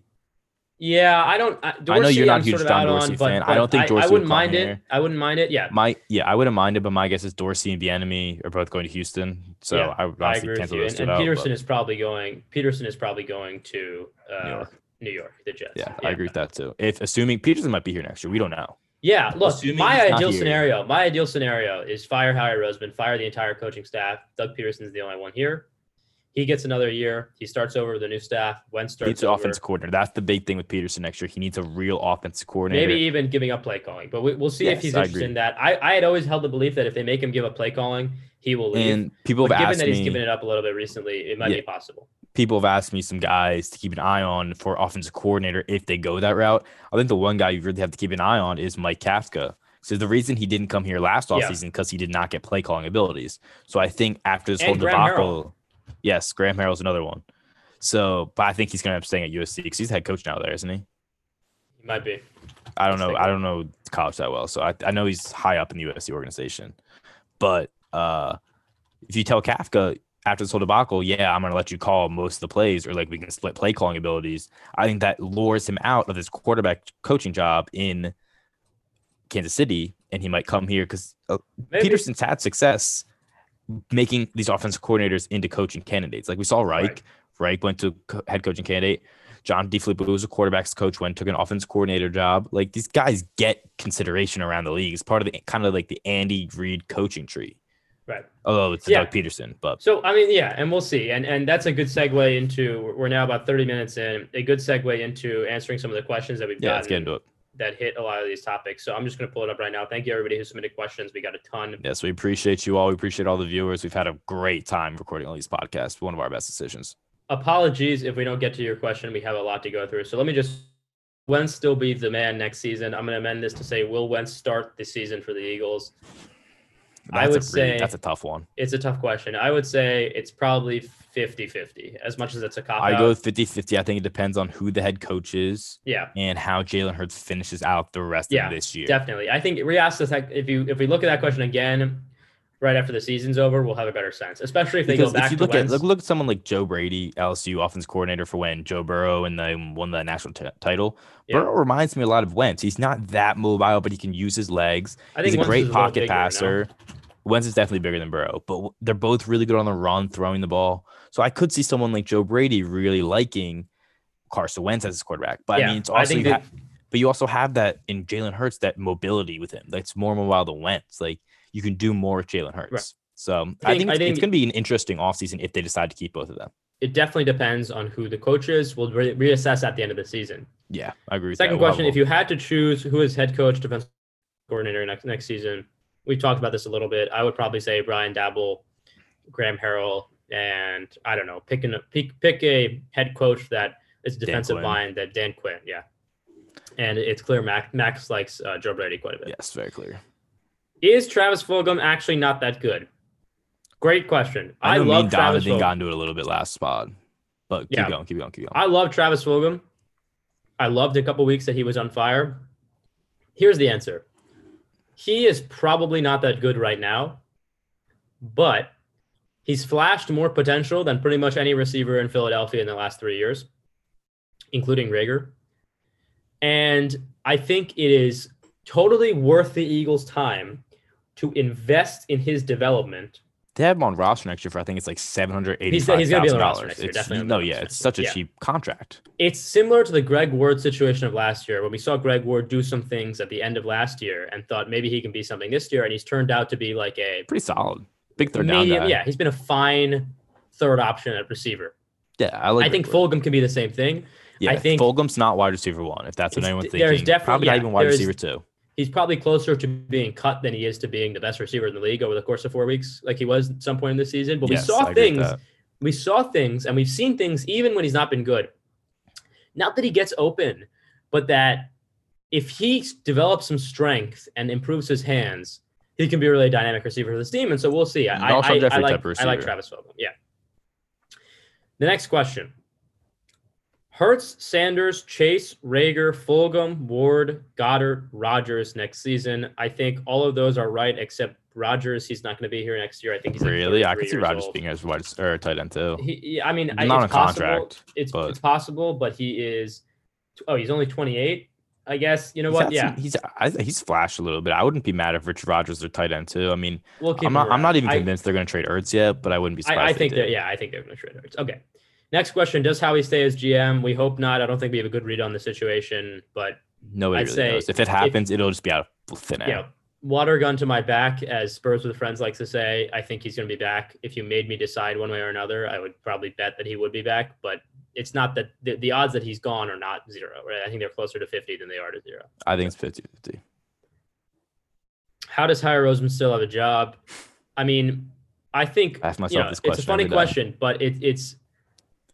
Yeah, I don't. I, Dorsey, I know you're not I'm a huge John Dorsey on, but, fan. I don't think Dorsey I, would wouldn't come mind it. here. I wouldn't mind it. Yeah, My yeah, I wouldn't mind it, but my guess is Dorsey and the enemy are both going to Houston. So Yeah, I would I honestly agree with cancel you. those And, two and out. Pederson but is probably going. Pederson is probably going to uh, New York. New York, the Jets. Yeah, I agree with that too. If assuming Pederson might be here next year, we don't know. Yeah, look, Assuming my ideal scenario, my ideal scenario is fire Howie Roseman, fire the entire coaching staff. Doug Pederson's the only one here. He gets another year. He starts over with a new staff. Wentz He starts needs an offense coordinator. That's the big thing with Pederson next year. He needs a real offensive coordinator. Maybe even giving up play calling, but we, we'll see if he's I interested agree. in that. I, I had always held the belief that if they make him give up play calling, he will leave. and people but have given asked that me. he's given it up a little bit recently, it might Yeah. be possible. People have asked me some guys to keep an eye on for offensive coordinator if they go that route. I think the one guy you really have to keep an eye on is Mike Kafka. So the reason he didn't come here last offseason because he did not get play calling abilities. So I think after this whole Graham debacle, yes, Graham Harrell's another one. So, but I think he's going to end up staying at USC because he's head coach now there, isn't he? He might be. I don't know. I don't know college that well, so I, I know he's high up in the USC organization. But uh, if you tell Kafka after this whole debacle, yeah, I'm gonna let you call most of the plays, or like we can split play calling abilities. I think that lures him out of his quarterback coaching job in Kansas City, and he might come here because uh, Pederson's had success making these offensive coordinators into coaching candidates. Like we saw Reich. Right. Reich went to co- head coaching candidate. John DeFilippo was a quarterbacks coach when took an offense coordinator job. Like these guys get consideration around the league. It's part of the kind of like the Andy Reid coaching tree. Right. Although it's Yeah. Doug Pederson, but So I mean, yeah, and we'll see. And and that's a good segue into. We're now about thirty minutes in. A good segue into answering some of the questions that we've yeah, let's get into it. that hit a lot of these topics. So I'm just going to pull it up right now. Thank you everybody who submitted questions. We got a ton. Yes, we appreciate you all. We appreciate all the viewers. We've had a great time recording all these podcasts. One of our best decisions. Apologies if we don't get to your question. We have a lot to go through. So let me just. Wentz still be the man next season. I'm going to amend this to say, will Wentz start the season for the Eagles? I would say- that's a tough one. It's a tough question. I would say it's probably 50 50, as much as it's a cop I out. go with 50 50. I think it depends on who the head coach is yeah. and how Jalen Hurts finishes out the rest Yeah, of this year. Definitely. I think we asked this if you if we look at that question again right after the season's over, we'll have a better sense. Especially if they Because go back if you to look at Wentz. look, look at someone like Joe Brady, LSU offense coordinator for when Joe Burrow and they won the national t- title. Yeah. Burrow reminds me a lot of Wentz. He's not that mobile, but he can use his legs. I He's a Wentz great little pocket passer. Wentz is definitely bigger than Burrow, but they're both really good on the run, throwing the ball. So I could see someone like Joe Brady really liking Carson Wentz as his quarterback. But Yeah, I mean, it's also you that- ha- but you also have that in Jalen Hurts, that mobility with him. That's more mobile than Wentz. Like you can do more with Jalen Hurts. Right. So I think- think, I it's, think- it's going to be an interesting offseason if they decide to keep both of them. It definitely depends on who the coach is. We'll re- reassess at the end of the season. Yeah, I agree with Second. Question: If you had to choose who is head coach, defense coordinator next next season, we talked about this a little bit. I would probably say Brian Daboll, Graham Harrell, and I don't know, pick an, pick pick a head coach that is defensive line that Dan Quinn, yeah. And it's clear Max, Max likes uh, Joe Brady quite a bit. yes, very clear. Is Travis Fulgham actually not that good? Great question. I, I, me love and Travis Donovan Fulgham. got into it a little bit last spot, but keep Yeah. going, keep going, keep going. I love Travis Fulgham. I loved a couple weeks that he was on fire. Here's the answer. He is probably not that good right now, but he's flashed more potential than pretty much any receiver in Philadelphia in the last three years, including Reagor. And I think it is totally worth the Eagles' time to invest in his development they have him on roster next year for I think it's like seven hundred He's- he's gonna be on the roster dollars. next year, It's definitely no, yeah, it's such a Yeah. cheap contract. it's similar to the Greg Ward situation of last year when we saw Greg Ward do some things at the end of last year and thought maybe he can be something this year, and he's turned out to be like a Pretty solid, big third down guy. Yeah, he's been a fine third option at receiver. yeah. I like. I think Ward. Fulgham can be the same thing. Yeah, I think- Fulgham's not wide receiver one. If that's what anyone's there's thinking, definitely- probably yeah, not even wide receiver two. He's probably closer to being cut than he is to being the best receiver in the league over the course of four weeks, like he was at some point in the season. But Yes, we saw things we saw things and we've seen things even when he's not been good. Not that he gets open, but that if he develops some strength and improves his hands, he can be a really dynamic receiver for this team. And so we'll see. I, I, I, I like, I like. Travis Fulgham. Yeah. The next question. Hurts, Sanders, Chase, Reagor, Fulgham, Ward, Goedert, Rodgers next season. I think all of those are right except Rodgers. He's not going to be here next year. I think he's like really. I 33 could see Rodgers old. being as wide or tight end too. He, I mean, Not it's on possible. contract, It's but- it's possible, but he is. Oh, he's only 28. I guess you know He's what? Yeah, some- he's I, he's flashed a little bit. I wouldn't be mad if Richard Rodgers are tight end too. I mean, we'll I'm not. I'm not even I- convinced they're going to trade Ertz yet, but I wouldn't be surprised. I, I think that yeah, I think they're going to trade Hurts. Okay. Next question: Does Howie stay as GM? We hope not. I don't think we have a good read on the situation, but Nobody I'd really say knows. If it happens, it'll just be out of thin air. yeah, water gun to my back, as Spurs with Friends likes to say. I think he's going to be back. If you made me decide one way or another, I would probably bet that he would be back. But it's not that the, the odds that he's gone are not zero. Right? I think they're closer to 50 than they are to zero. I think it's 50 50. How does Howie Roseman still have a job? I mean, I think I ask you know, this it's a funny question, but it, it's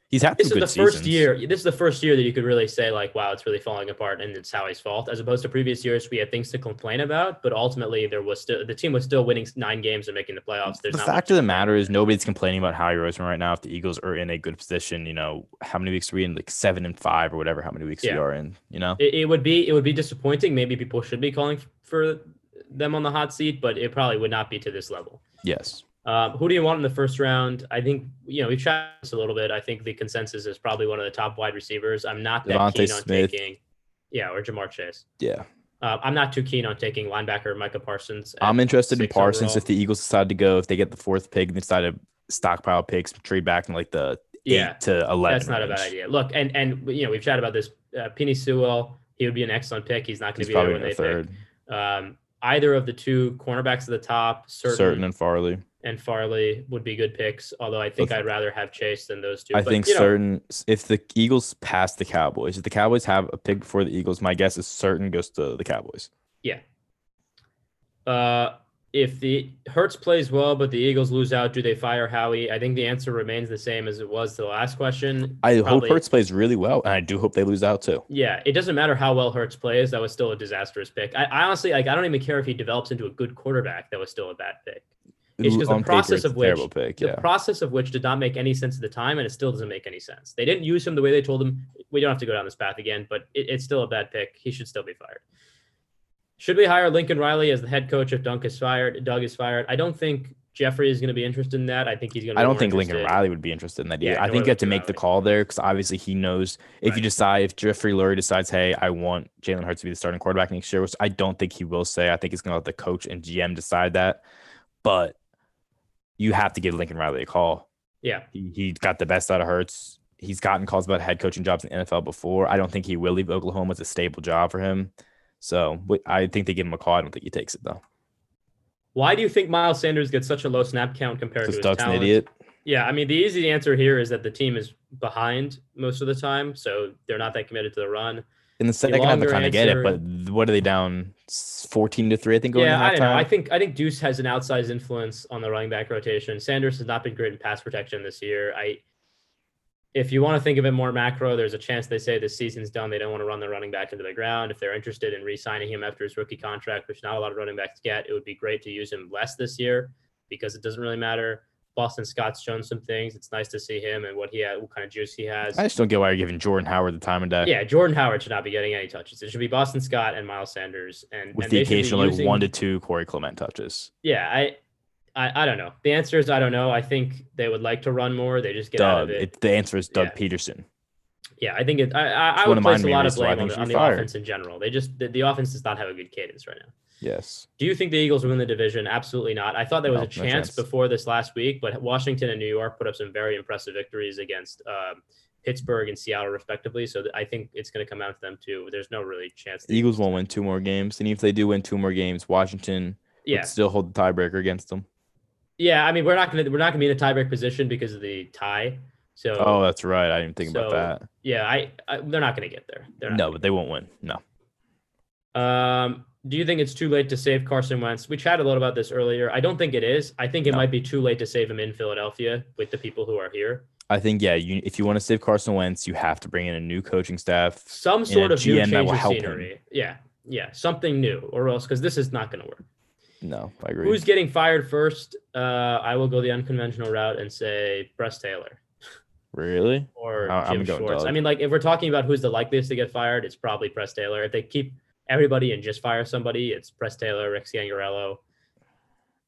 He's had this is good the first seasons. year. This is the first year that you could really say like, wow, it's really falling apart, and it's Howie's fault, as opposed to previous years we had things to complain about, but ultimately there was still the team was still winning nine games and making the playoffs. There's the not fact of the matter is nobody's complaining about Howie Roseman right now. If the Eagles are in a good position, you know, how many weeks are we in? Like seven and five or whatever. How many weeks we are in? You know, it, it would be it would be disappointing. Maybe people should be calling for them on the hot seat, but it probably would not be to this level. yes. Um, who do you want in the first round? I think you know we've chatted this a little bit. I think the consensus is probably one of the top wide receivers. I'm not that DeVonta keen on Smith. taking, yeah, or Ja'Marr Chase. Yeah. Uh, I'm not too keen on taking linebacker Micah Parsons. I'm interested in Parsons overall. if the Eagles decide to go, if they get the fourth pick and they decide to stockpile picks, trade back in like the yeah, to 11. that's not a bad idea. Look, and and you know we've chatted about this. Uh, Penei Sewell, he would be an excellent pick. He's not going to be there probably when they the third. pick. Um, either of the two cornerbacks at the top, Surtain, Surtain and Farley. And Farley would be good picks. Although I think I'd rather have Chase than those two. I But, think you know, Surtain if the Eagles pass the Cowboys, if the Cowboys have a pick before the Eagles, my guess is Surtain goes to the Cowboys. Yeah. Uh, if the Hurts plays well, but the Eagles lose out, do they fire Howie? I think the answer remains the same as it was to the last question. I Probably- hope Hurts plays really well, and I do hope they lose out too. Yeah, it doesn't matter how well Hurts plays. That was still a disastrous pick. I, I honestly like. I don't even care if he develops into a good quarterback. That was still a bad pick. It's just the process of which- terrible pick. The process of which did not make any sense at the time, and it still doesn't make any sense. They didn't use him the way they told him. We don't have to go down this path again, but it, it's still a bad pick. He should still be fired. Should we hire Lincoln Riley as the head coach if Dunk is fired? Doug is fired. I don't think Jeffrey is going to be interested in that. I think he's going to. I don't think Lincoln Riley would be interested in that Yeah. I think you have to make the call there because obviously he knows if you decide if Jeffrey Lurie decides, hey, I want Jalen Hurts to be the starting quarterback next year, which I don't think he will say. I think he's going to let the coach and GM decide that. But you have to give Lincoln Riley a call. Yeah, He, he got the best out of Hurts. He's gotten calls about head coaching jobs in the NFL before. I don't think he will leave Oklahoma. It's a stable job for him. So I think they give him a call. I don't think he takes it though. Why do you think Miles Sanders gets such a low snap count compared to his Doug's an idiot. Yeah, I mean the easy answer here is that the team is behind most of the time, so they're not that committed to the run. In the second half, I kind of get it, but what are they down? Fourteen to three, I think. Going Yeah, I don't know. I think I think Deuce has an outsized influence on the running back rotation. Sanders has not been great in pass protection this year. I, if you want to think of it more macro, there's a chance they say the season's done. They don't want to run the running back into the ground. If they're interested in re-signing him after his rookie contract, which not a lot of running backs get, it would be great to use him less this year because it doesn't really matter. Boston Scott's shown some things. It's nice to see him and what he had, what kind of juice he has. I just don't get why you're giving Jordan Howard the time of day. Yeah, Jordan Howard should not be getting any touches. It should be Boston Scott and Miles Sanders, and with and the they should be occasional like using- one to two Corey Clement touches. yeah, I, I, I don't know. The answer is I don't know. I think they would like to run more. They just get out Doug. of it. It, the answer is Doug Yeah. Pederson. Yeah, I think it. I, I, I would place a lot of blame on the, on the fired. offense in general. They just the, the offense does not have a good cadence right now. Yes. Do you think the Eagles will win the division? Absolutely not. I thought there was No, a no chance chance. before this last week, but Washington and New York put up some very impressive victories against um, Pittsburgh and Seattle, respectively. So th- I think it's going to come out to them too. There's no really chance. The Eagles won't win two more games, and if they do win two more games, Washington Yeah, would still hold the tiebreaker against them. yeah. I mean, we're not going to we're not going to be in a tiebreak position because of the tie. So Oh, that's right. I didn't think So, about that. yeah, I, I they're not going to get there. They're not No, but they won't win. No. Um, do you think it's too late to save Carson Wentz? We chatted a little about this earlier. I don't think it is. I think it No. might be too late to save him in Philadelphia with the people who are here. I think yeah. You, if you want to save Carson Wentz, you have to bring in a new coaching staff. Some sort of new GM that will of help him. scenery. Yeah, yeah, something new, or else because this is not going to work. No, I agree. Who's getting fired first? Uh, I will go the unconventional route and say Press Taylor. Really? or I- I'm Jim going Schwartz. I mean, like if we're talking about who's the likeliest to get fired, it's probably Press Taylor. If they keep everybody and just fire somebody, it's Press Taylor, Rick Scangarello.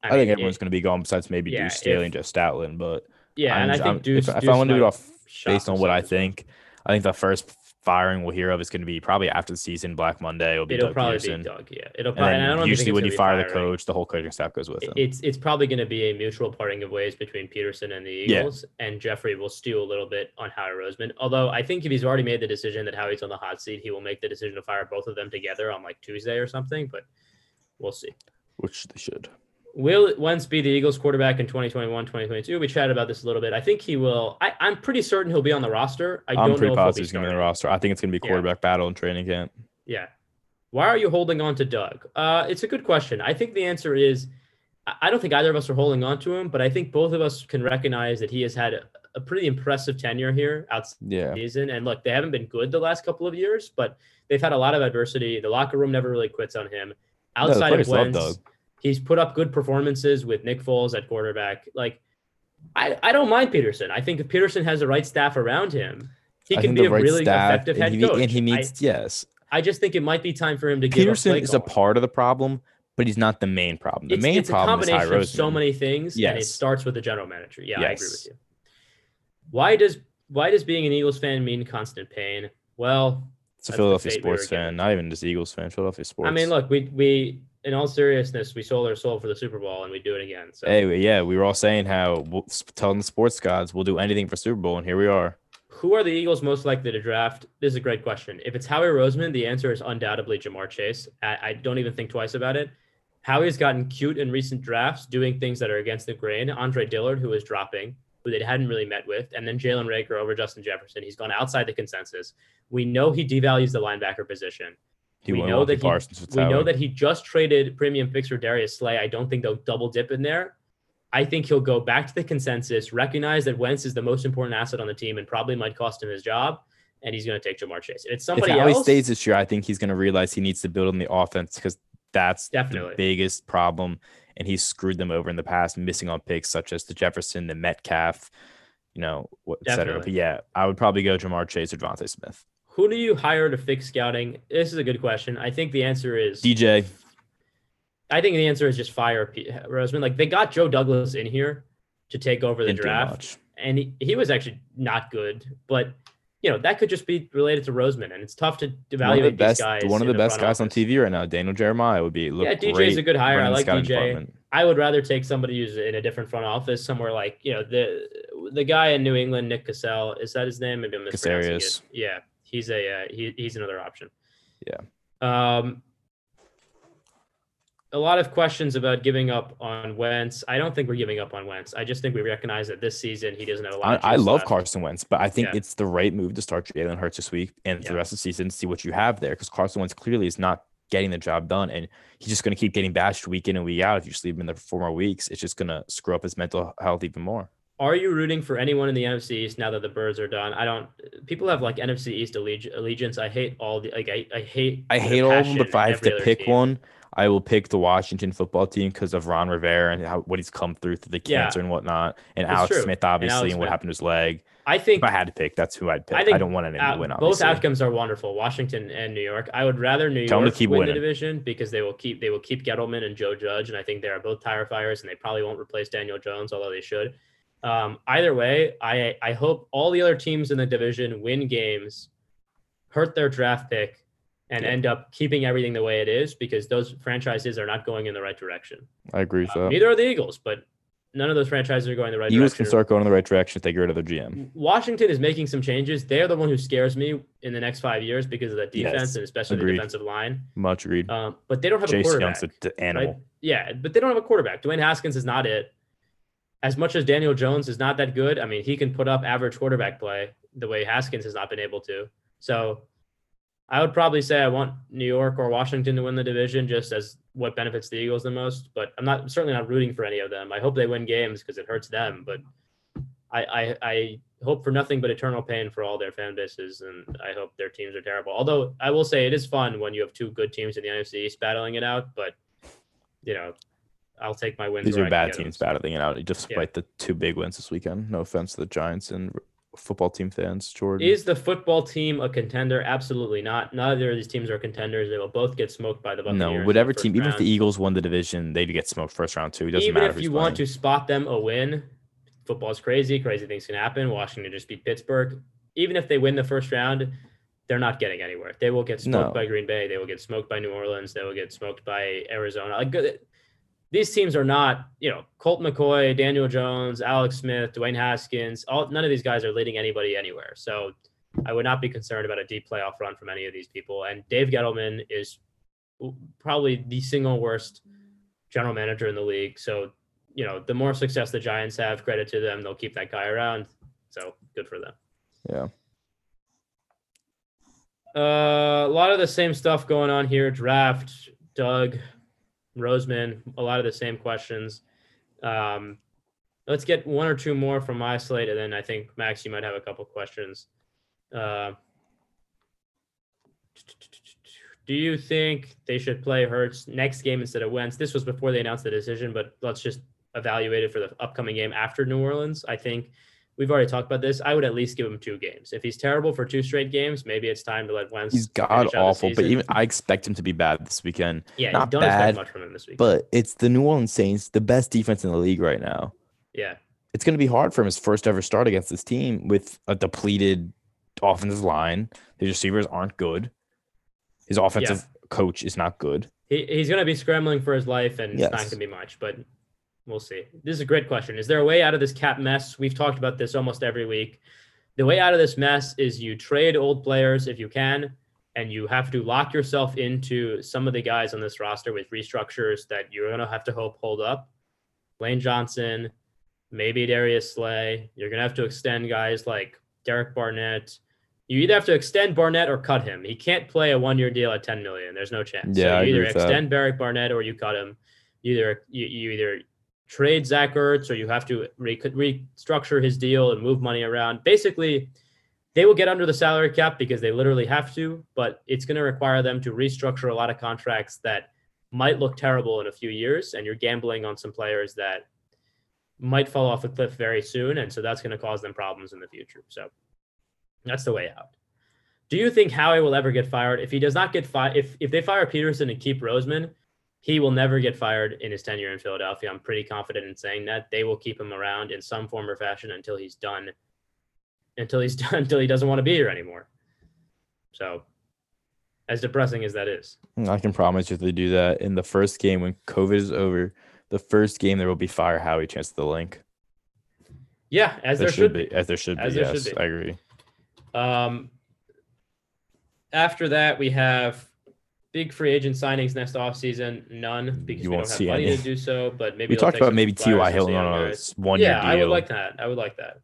I, think mean, everyone's going to be gone besides maybe yeah, Deuce Staley if- and Jeff Stoutland. But yeah, I'm and I think Deuce. if, if I want to do it off based on what I himself as well. think, I think the first firing we'll hear of is going to be probably after the season, Black Monday. It'll be It'll Doug probably Pederson. be Doug. Yeah, it'll And probably. And I don't even usually when you fire be the coach, the whole coaching staff goes with It-. It's it's probably going to be a mutual parting of ways between Pederson and the Yeah. Eagles, and Jeffrey will stew a little bit on Howie Roseman. Although I think if he's already made the decision that Howie's on the hot seat, he will make the decision to fire both of them together on like Tuesday or something. But we'll see. which they should. Will Wentz be the Eagles quarterback in 2021, 2022? We chatted about this a little bit. I think he will. I, I'm pretty certain he'll be on the roster. I I'm don't pretty know positive he's going to be starting. the roster. I think it's going to be Yeah. quarterback battle in training camp. Yeah. Why are you holding on to Doug? Uh, it's a good question. I think the answer is I don't think either of us are holding on to him, but I think both of us can recognize that he has had a, a pretty impressive tenure here outside Yeah. the season. And look, they haven't been good the last couple of years, but they've had a lot of adversity. The locker room never really quits on him. No, Outside of players love Wentz. He's put up good performances with Nick Foles at quarterback. Like, I, I don't mind Pederson. I think if Pederson has the right staff around him, he I can be a right really staff, effective head he, coach. And he I- needs, yes. I just think it might be time for him to give Pederson play is a part of the problem, but he's not the main problem. The It's, main it's a problem is High of so many things, and it starts with the general manager. Yeah, I agree with you. Why does why does being an Eagles fan mean constant pain? Well, It's a Philadelphia we sports fan, not even just Eagles fan. Philadelphia sports. I mean, look, we we in all seriousness, we sold our soul for the Super Bowl, and we do it again. So Hey, yeah, we were all saying how we'll, telling the sports gods we'll do anything for Super Bowl, and here we are. who are the Eagles most likely to draft? This is a great question. If it's Howie Roseman, the answer is undoubtedly Ja'Marr Chase. I, I don't even think twice about it. Howie's gotten cute in recent drafts, doing things that are against the grain. Andre Dillard, who is dropping, who they hadn't really met with, and then Jalen Reagor over Justin Jefferson. He's gone outside the consensus. We know he devalues the linebacker position. He We know that he- Parsons We know that he just traded premium fixer Darius Slay. I don't think they'll double dip in there. I think he'll go back to the consensus, recognize that Wentz is the most important asset on the team and probably might cost him his job, and he's going to take Ja'Marr Chase. If it's if somebody Howie else, stays this year, I think he's going to realize he needs to build on the offense because that's Definitely. the biggest problem. And he's screwed them over in the past, missing on picks such as the Jefferson, the Metcalf, you know, what- et cetera. Definitely. But yeah, I would probably go Ja'Marr Chase or DeVonta Smith. Who do you hire to fix scouting? This is a good question. I think the answer is DJ, I think the answer is just fire P- Roseman. Like they got Joe Douglas in here to take over the didn't draft. and he, he was actually not good, but you know that could just be related to Roseman, and it's tough to One of the best, these guys. one of the best guys on. TV right now, Daniel Jeremiah would be look Yeah, DJ is a good hire. I like DJ. department. I would rather take somebody who's in a different front office, somewhere like you know the the guy in New England, Nick Cassell. Is that his name? Maybe I'm mispronouncing Caceres. it. Yeah, he's a uh, he, he's another option. Yeah. Um. A lot of questions about giving up on Wentz. I don't think we're giving up on Wentz. I just think we recognize that this season he doesn't have a lot. I, of I love left. Carson Wentz, but I think Yeah. it's the right move to start Jalen Hurts this week and Yeah. the rest of the season, see what you have there. Because Carson Wentz clearly is not getting the job done, and he's just going to keep getting bashed week in and week out. If you just leave him in there for four more weeks, it's just going to screw up his mental health even more. Are you rooting for anyone in the NFC East now that the Birds are done? I don't. People have like NFC East alleg- allegiance. I hate all the like. I, I hate. I hate all of them, but if I have to pick team. one, I will pick the Washington football team because of Ron Rivera and how what he's come through through the Yeah. cancer and whatnot, and It's Alex true. Smith obviously, and, Alex what Smith. happened to his leg. I think If I had to pick, that's who I'd pick. I, think I don't want anyone to win. both outcomes are wonderful. Washington and New York. I would rather New Tell York win winning. the division because they will keep they will keep Gettleman and Joe Judge, and I think they are both tire fires, and they probably won't replace Daniel Jones, although they should. Um, either way, I I hope all the other teams in the division win games, hurt their draft pick, and Yeah. end up keeping everything the way it is because those franchises are not going in the right direction. I agree with Uh, that. neither are the Eagles, but none of those franchises are going the right Eagles direction. can start going in the right direction if they get rid of their GM. Washington is making some changes. They're the one who scares me in the next five years because of that defense Yes, and especially agreed. the defensive line. Much agreed. Um, but they don't have a Chase quarterback. Young's an animal. right? Yeah, but they don't have a quarterback. Dwayne Haskins is not it. As much as Daniel Jones is not that good, I mean, he can put up average quarterback play the way Haskins has not been able to. So I would probably say I want New York or Washington to win the division just as what benefits the Eagles the most. But I'm not certainly not rooting for any of them. I hope they win games because it hurts them. But I, I I hope for nothing but eternal pain for all their fan bases, and I hope their teams are terrible. Although I will say it is fun when you have two good teams in the NFC East battling it out. But you know, I'll take my wins. These are bad teams battling it out, despite the two big wins this weekend. No offense to the Giants and football team fans, Jordan. Is the football team a contender? Absolutely not. Neither of these teams are contenders. They will both get smoked by the Buccaneers. no, whatever team, even if the. Eagles won the division, they'd get smoked first round too. It doesn't even matter if who's you want to spot them a win, football's crazy. Crazy things can happen. Washington just beat Pittsburgh. Even if they win the first round, they're not getting anywhere. They will get smoked No. by Green Bay. They will get smoked by New Orleans. They will get smoked by Arizona. Like these teams are not, you know, Colt McCoy, Daniel Jones, Alex Smith, Dwayne Haskins. All none of these guys are leading anybody anywhere. So I would not be concerned about a deep playoff run from any of these people. And Dave Gettleman is probably the single worst general manager in the league. So, you know, the more success the Giants have, credit to them. They'll keep that guy around. So good for them. yeah. Uh, a lot of the same stuff going on here. Draft, Doug, Roseman, a lot of the same questions. Um, let's get one or two more from my slate, and then I think Max, you might have a couple questions. Uh, do you think they should play Hurts next game instead of Wentz? This was before they announced the decision, but let's just evaluate it for the upcoming game after New Orleans. I think we've already talked about this. I would at least give him two games. If he's terrible for two straight games, maybe it's time to let Wentz. He's god awful, but even I expect him to be bad this weekend. yeah, not don't bad, expect much from him this week. But it's the New Orleans Saints, the best defense in the league right now. yeah, It's going to be hard for him his first ever start against this team with a depleted offensive line. His receivers aren't good. His offensive coach is not good. he, he's going to be scrambling for his life, and it's not going to be much. But we'll see. This is a great question. Is there a way out of this cap mess? We've talked about this almost every week. The way out of this mess is you trade old players if you can, and you have to lock yourself into some of the guys on this roster with restructures that you're going to have to hope hold up. Lane Johnson, maybe Darius Slay. You're going to have to extend guys like Derek Barnett. You either have to extend Barnett or cut him. He can't play a one-year deal at 10 million. There's no chance. Yeah, I so you agree either that. extend Derek Barnett or you cut him. You either you, you either trade Zach Ertz or you have to re- restructure his deal and move money around. Basically, they will get under the salary cap because they literally have to, but it's going to require them to restructure a lot of contracts that might look terrible in a few years, and you're gambling on some players that might fall off a cliff very soon, and so that's going to cause them problems in the future. So that's the way out. Do you think Howie will ever get fired? If he does not get fired, if if they fire Pederson and keep Roseman, he will never get fired in his tenure in Philadelphia. I'm pretty confident in saying that they will keep him around in some form or fashion until he's done, until he's (laughs) done, until he doesn't want to be here anymore. So, as depressing as that is, I can promise you if they do that in the first game when COVID is over, the first game there will be fire Howie chance the link. yeah, as There, there, should be. As there should As be. there should Yes, be. I agree. Um, after that, we have big free agent signings next offseason. None because You we won't don't have money any. to do so. But maybe We talked about maybe T.Y. Hilton on a one year Yeah, deal. I would like that. I would like that.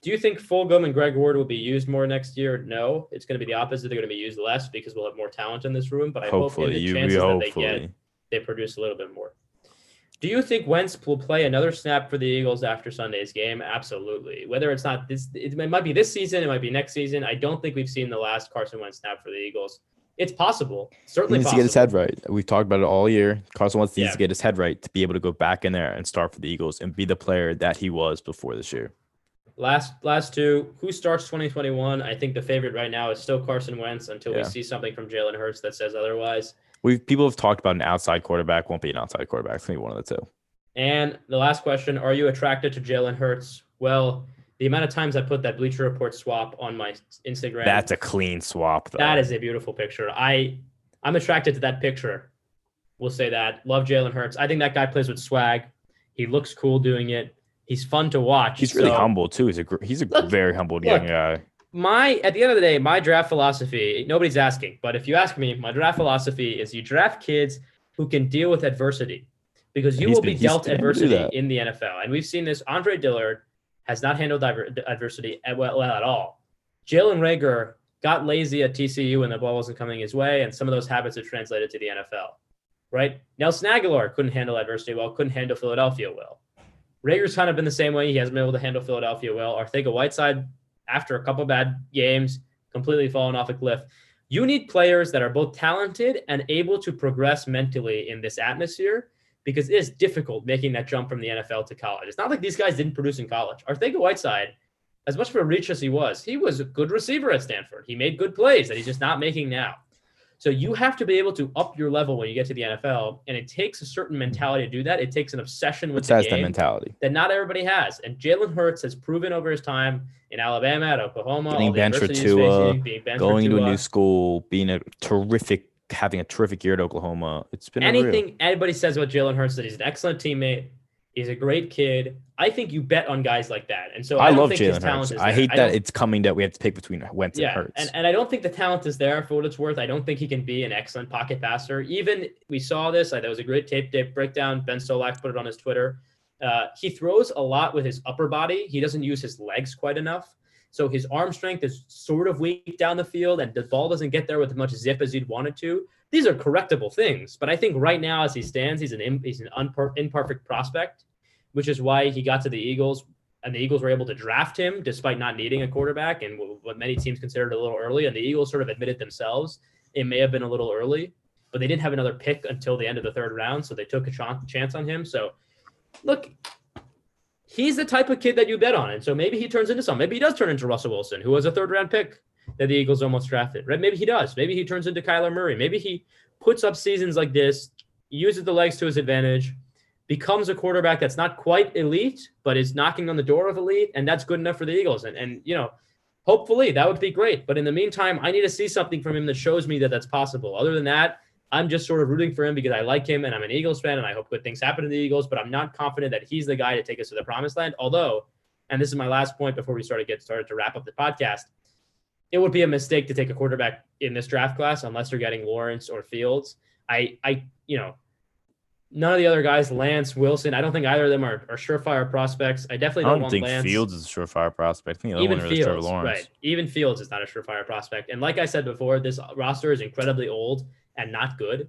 Do you think Fulgham and Greg Ward will be used more next year? No, it's going to be the opposite. They're going to be used less because we'll have more talent in this room. But I hopefully, hope in the you chances that they get, they produce a little bit more. Do you think Wentz will play another snap for the Eagles after Sunday's game? Absolutely. Whether it's not this, it might be this season, it might be next season. I don't think we've seen the last Carson Wentz snap for the Eagles. It's possible, He certainly needs to get his head right. We've talked about it all year. Carson Wentz needs Yeah. to get his head right to be able to go back in there and start for the Eagles and be the player that he was before this year. Last last two. Who starts 2021? I think the favorite right now is still Carson Wentz until we see something from Jalen Hurts that says otherwise. We people have talked about an outside quarterback. Won't be an outside quarterback. It's gonna be one of the two. And the last question: Are you attracted to Jalen Hurts? Well, the amount of times I put that Bleacher Report swap on my Instagram. That's a clean swap, though. That is a beautiful picture. I I'm attracted to that picture. We'll say that. Love Jalen Hurts. I think that guy plays with swag. He looks cool doing it. He's fun to watch. He's really humble too. He's a gr- he's a Look, very humble young guy. My at the end of the day, my draft philosophy. Nobody's asking, but if you ask me, my draft philosophy is you draft kids who can deal with adversity, because you he's will been- be dealt been able to do adversity in the NFL, and we've seen this. Andre Dillard has not handled diver- adversity at- well, at all. Jalen Reagor got lazy at TCU when the ball wasn't coming his way, and some of those habits have translated to the NFL. Right? Nelson Agholor couldn't handle adversity well, couldn't handle Philadelphia well. Reagor's kind of been the same way. He hasn't been able to handle Philadelphia well. Arcega-Whiteside, after a couple bad games, completely fallen off a cliff. You need players that are both talented and able to progress mentally in this atmosphere because it is difficult making that jump from the NFL to college. It's not like these guys didn't produce in college. Arcega-Whiteside, as much of a reach as he was, he was a good receiver at Stanford. He made good plays that he's just not making now. So you have to be able to up your level when you get to the NFL, and it takes a certain mentality to do that. It takes an obsession with Which the game mentality. that not everybody has. And Jalen Hurts has proven over his time in Alabama, at Oklahoma, Getting all the benched for Tua, facing, being benched Going into a new school, being a terrific, having a terrific year at Oklahoma. It's been unreal. anything anybody says about Jalen Hurts that he's an excellent teammate, he's a great kid. I think you bet on guys like that. And so I, I, don't love think his Jalen talent Hurts. is I hate that don't- it's coming that we have to pick between Wentz yeah, and Hurts. and, and I don't think the talent is there for what it's worth. I don't think he can be an excellent pocket passer. Even we saw this. I, that was a great tape tape breakdown. Ben Solak put it on his Twitter. Uh, he throws a lot with his upper body. He doesn't use his legs quite enough. So his arm strength is sort of weak down the field, and the ball doesn't get there with as much zip as you'd want it to. These are correctable things, but I think right now, as he stands, he's an he's an imperfect prospect, which is why he got to the Eagles, and the Eagles were able to draft him despite not needing a quarterback, and what many teams considered a little early. And the Eagles sort of admitted themselves it may have been a little early, but they didn't have another pick until the end of the third round, so they took a chan- chance on him. So, look, he's the type of kid that you bet on. And so maybe he turns into something. Maybe he does turn into Russell Wilson, who was a third round pick that the Eagles almost drafted. Right? Maybe he does. Maybe he turns into Kyler Murray. Maybe he puts up seasons like this, uses the legs to his advantage, becomes a quarterback that's not quite elite, but is knocking on the door of elite, and that's good enough for the Eagles. And and you know, hopefully that would be great. But in the meantime, I need to see something from him that shows me that that's possible. Other than that, I'm just sort of rooting for him because I like him and I'm an Eagles fan and I hope good things happen to the Eagles, but I'm not confident that he's the guy to take us to the promised land. Although, and this is my last point before we start to get started to wrap up the podcast, it would be a mistake to take a quarterback in this draft class unless you're getting Lawrence or Fields. I, I, you know, none of the other guys, Lance, Wilson, I don't think either of them are, are surefire prospects. I definitely don't, don't want think Lance. Fields is a surefire prospect. I think the other Even one really is Trevor Fields, Lawrence. right? Even Fields is not a surefire prospect. And like I said before, this roster is incredibly old and not good.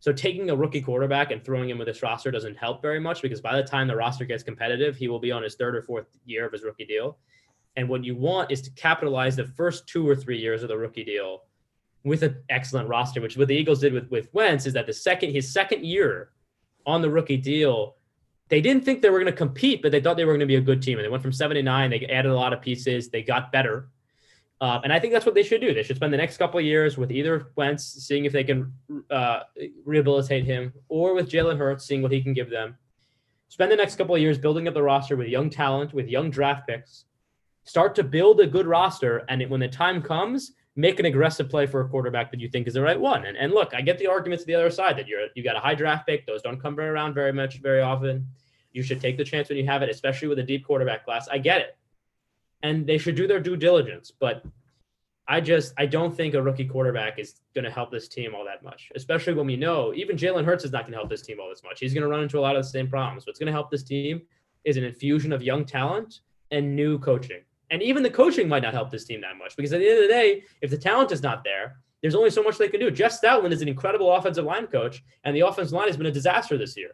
So taking a rookie quarterback and throwing him with this roster doesn't help very much because by the time the roster gets competitive, he will be on his third or fourth year of his rookie deal. And what you want is to capitalize the first two or three years of the rookie deal with an excellent roster, which what the Eagles did with with Wentz is that the second his second year on the rookie deal, they didn't think they were going to compete, but they thought they were going to be a good team. And they went from seven to nine. They added a lot of pieces. They got better. Uh, and I think that's what they should do. They should spend the next couple of years with either Wentz, seeing if they can uh, rehabilitate him, or with Jalen Hurts, seeing what he can give them. Spend the next couple of years building up the roster with young talent, with young draft picks. Start to build a good roster, and it, when the time comes, make an aggressive play for a quarterback that you think is the right one. And, and look, I get the arguments to the other side that you're you got a high draft pick; those don't come around very much, very often. You should take the chance when you have it, especially with a deep quarterback class. I get it, and they should do their due diligence. But I just I don't think a rookie quarterback is going to help this team all that much, especially when we know even Jalen Hurts is not going to help this team all this much. He's going to run into a lot of the same problems. What's going to help this team is an infusion of young talent and new coaching. And even the coaching might not help this team that much because at the end of the day, if the talent is not there, there's only so much they can do. Jeff Stoutland is an incredible offensive line coach, and the offensive line has been a disaster this year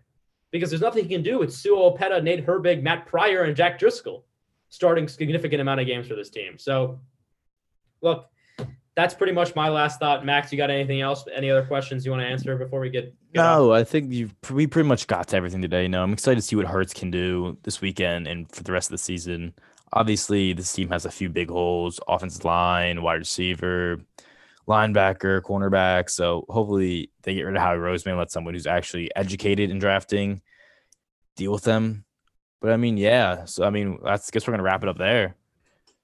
because there's nothing he can do with Sua Opeta, Nate Herbig, Matt Pryor, and Jack Driscoll starting significant amount of games for this team. So, look, that's pretty much my last thought. Max, you got anything else? Any other questions you want to answer before we get? get? No, I think you we pretty much got to everything today. No, I'm excited to see what Hurts can do this weekend and for the rest of the season. Obviously, this team has a few big holes: offensive line, wide receiver, linebacker, cornerback. So hopefully, they get rid of Howie Roseman, let someone who's actually educated in drafting deal with them. But I mean, yeah. So I mean, that's I guess we're gonna wrap it up there.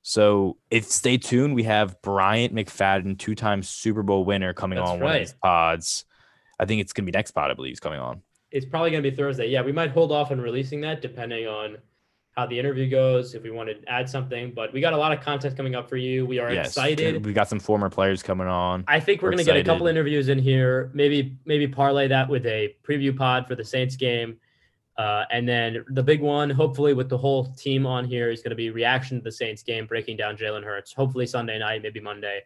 So if stay tuned, we have Bryant McFadden, two-time Super Bowl winner, coming That's on one of right. these pods. I think it's gonna be next pod, I believe, is coming on. It's probably going to be Thursday. Yeah, we might hold off on releasing that depending on how the interview goes. If we want to add something, but we got a lot of content coming up for you. We are Yes, excited. We got some former players coming on. I think we're We're going to get a couple interviews in here. Maybe maybe parlay that with a preview pod for the Saints game, uh, and then the big one, hopefully with the whole team on here, is going to be reaction to the Saints game, breaking down Jalen Hurts. Hopefully Sunday night, maybe Monday.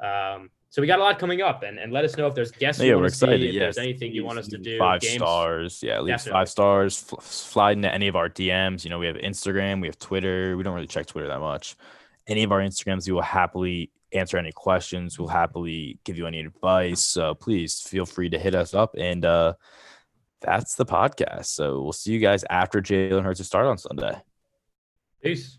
Um, so we got a lot coming up, and, and let us know if there's guests you yeah, want we're to see, excited. if yes. there's anything you want us to do. Five games. stars. Yeah, leave Definitely. five stars. Fl- slide into any of our DMs. You know, we have Instagram, we have Twitter. We don't really check Twitter that much. Any of our Instagrams, we will happily answer any questions. We'll happily give you any advice. So please feel free to hit us up. And uh, that's the podcast. So we'll see you guys after Jalen Hurts start on Sunday. Peace.